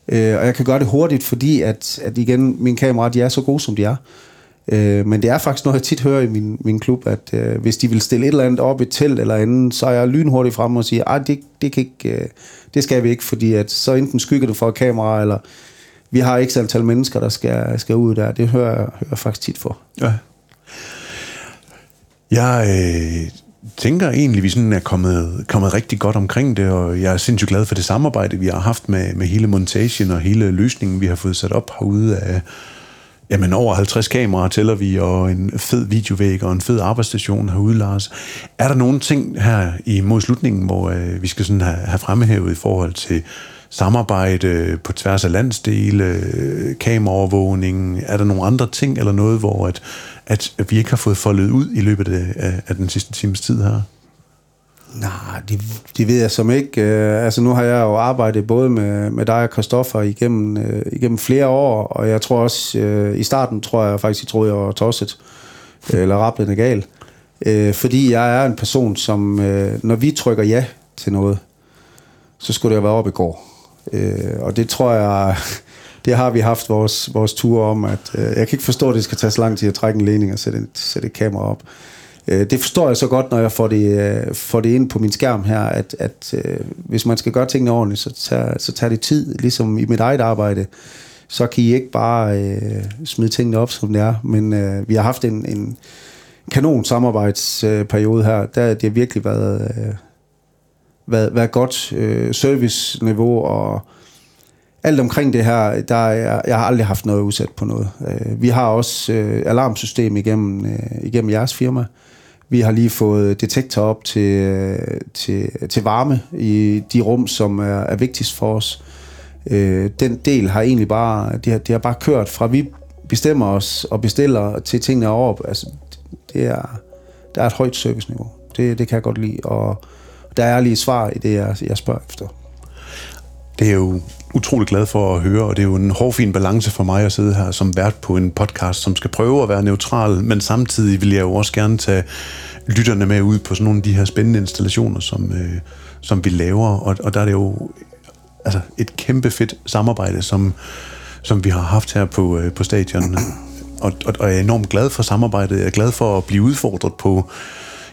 øh, og jeg kan gøre det hurtigt, fordi at, at igen, min kamera, de er så gode, som de er. Øh, men det er faktisk noget, jeg tit hører i min, min klub, at øh, hvis de vil stille et eller andet op i telt eller andet, så er jeg lynhurtigt frem og siger, at det, det, kan ikke, øh, det skal vi ikke, fordi at så enten skygger du for et kamera, eller vi har ikke antal mennesker, der skal, skal ud der. Det hører hører jeg faktisk tit for. Ja. Jeg øh, tænker egentlig, at vi sådan er kommet, kommet rigtig godt omkring det, og jeg er sindssygt glad for det samarbejde, vi har haft med, med hele montagen og hele løsningen, vi har fået sat op herude af Jamen over 50 kameraer tæller vi, og en fed videovæg og en fed arbejdsstation herude, Lars. Er der nogle ting her i mod slutningen, hvor øh, vi skal sådan have, have fremhævet i forhold til samarbejde på tværs af landsdele, kameraovervågning? Er der nogle andre ting eller noget, hvor at, at vi ikke har fået foldet ud i løbet af, af den sidste times tid her? Nej, det, det ved jeg som ikke. Øh, altså nu har jeg jo arbejdet både med, med dig og Christoffer igennem, øh, igennem flere år, og jeg tror også, øh, i starten tror jeg faktisk, I troede, jeg var tosset, eller rappelende gal. Øh, fordi jeg er en person, som, øh, når vi trykker ja til noget, så skulle det have været op i går. Øh, og det tror jeg, [LAUGHS] det har vi haft vores, vores tur om, at øh, jeg kan ikke forstå, at det skal tage så lang tid at trække en ledning og sætte, sætte et kamera op. Øh, det forstår jeg så godt, når jeg får det, øh, får det ind på min skærm her, at, at øh, hvis man skal gøre tingene ordentligt, så tager, så tager det tid, ligesom i mit eget arbejde. Så kan I ikke bare øh, smide tingene op, som det er. Men øh, vi har haft en, en kanon samarbejdsperiode her. Der har det virkelig været, øh, hvad, hvad godt øh, serviceniveau og alt omkring det her, der er, jeg har aldrig haft noget udsat på noget. Øh, vi har også øh, alarmsystem igennem, øh, igennem jeres firma, vi har lige fået detektor op til, øh, til, til varme i de rum, som er, er vigtigst for os. Øh, den del har egentlig bare, det har, det har bare kørt fra vi bestemmer os og bestiller til tingene er. Altså, det er, der er et højt serviceniveau. Det, det kan jeg godt lide, og der er lige svar i det, jeg, jeg spørger efter. Det er jo utrolig glad for at høre, og det er jo en hårfin balance for mig at sidde her som vært på en podcast, som skal prøve at være neutral, men samtidig vil jeg jo også gerne tage lytterne med ud på sådan nogle af de her spændende installationer, som, øh, som vi laver, og, og der er det jo altså et kæmpe fedt samarbejde, som, som vi har haft her på, øh, på stadion. Og, og, og jeg er enormt glad for samarbejdet. Jeg er glad for at blive udfordret på,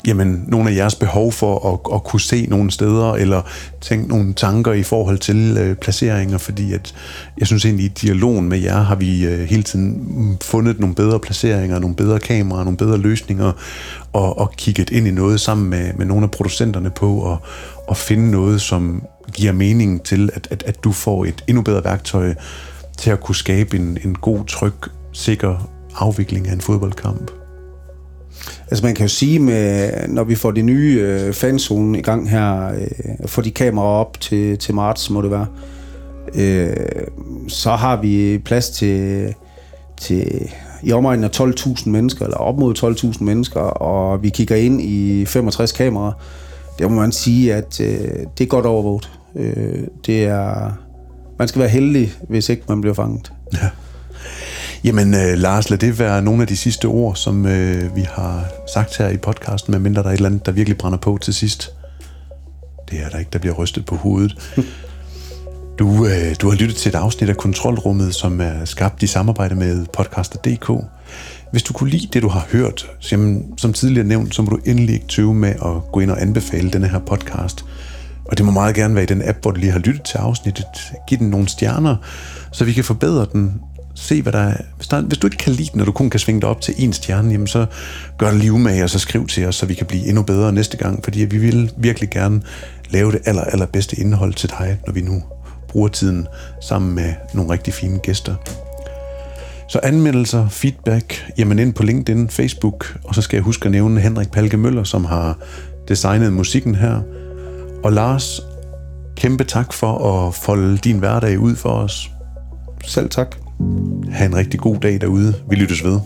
jamen, nogle af jeres behov for at, at kunne se nogle steder, eller tænke nogle tanker i forhold til øh, placeringer, fordi at, jeg synes egentlig, i dialogen med jer har vi øh, hele tiden fundet nogle bedre placeringer, nogle bedre kameraer, nogle bedre løsninger, og, og kigget ind i noget sammen med, med nogle af producenterne på, at, at finde noget, som giver mening til, at, at, at du får et endnu bedre værktøj til at kunne skabe en, en god, tryg, sikker afvikling af en fodboldkamp. Altså man kan jo sige, med, når vi får de nye øh, fanzone i gang her, øh, får de kameraer op til, til marts, må det være, øh, så har vi plads til, til i omegnen af 12.000 mennesker, eller op mod 12.000 mennesker, og vi kigger ind i 65 kameraer. det må man sige, at øh, det er godt overvåget. Øh, det er, man skal være heldig, hvis ikke man bliver fanget. Ja. Jamen, øh, Lars, lad det være nogle af de sidste ord, som øh, vi har sagt her i podcasten, medmindre der er et eller andet, der virkelig brænder på til sidst. Det er der ikke, der bliver rystet på hovedet. [LAUGHS] Du, øh, du har lyttet til et afsnit af Kontrolrummet, som er skabt i samarbejde med podcaster.dk. Hvis du kunne lide det, du har hørt, som, som tidligere nævnt, så må du endelig ikke tøve med at gå ind og anbefale denne her podcast. Og det må meget gerne være i den app, hvor du lige har lyttet til afsnittet. Giv den nogle stjerner, så vi kan forbedre den. Se, hvad der er. Hvis, der, hvis du ikke kan lide den, og du kun kan svinge dig op til en stjerne, jamen så gør det lige med, og så skriv til os, så vi kan blive endnu bedre næste gang. Fordi vi vil virkelig gerne lave det aller, allerbedste indhold til dig, når vi nu bruger tiden sammen med nogle rigtig fine gæster. Så anmeldelser, feedback, jamen ind på LinkedIn, Facebook, og så skal jeg huske at nævne Henrik Palke Møller, som har designet musikken her. Og Lars, kæmpe tak for at folde din hverdag ud for os. Selv tak. Ha' en rigtig god dag derude. Vi lyttes ved.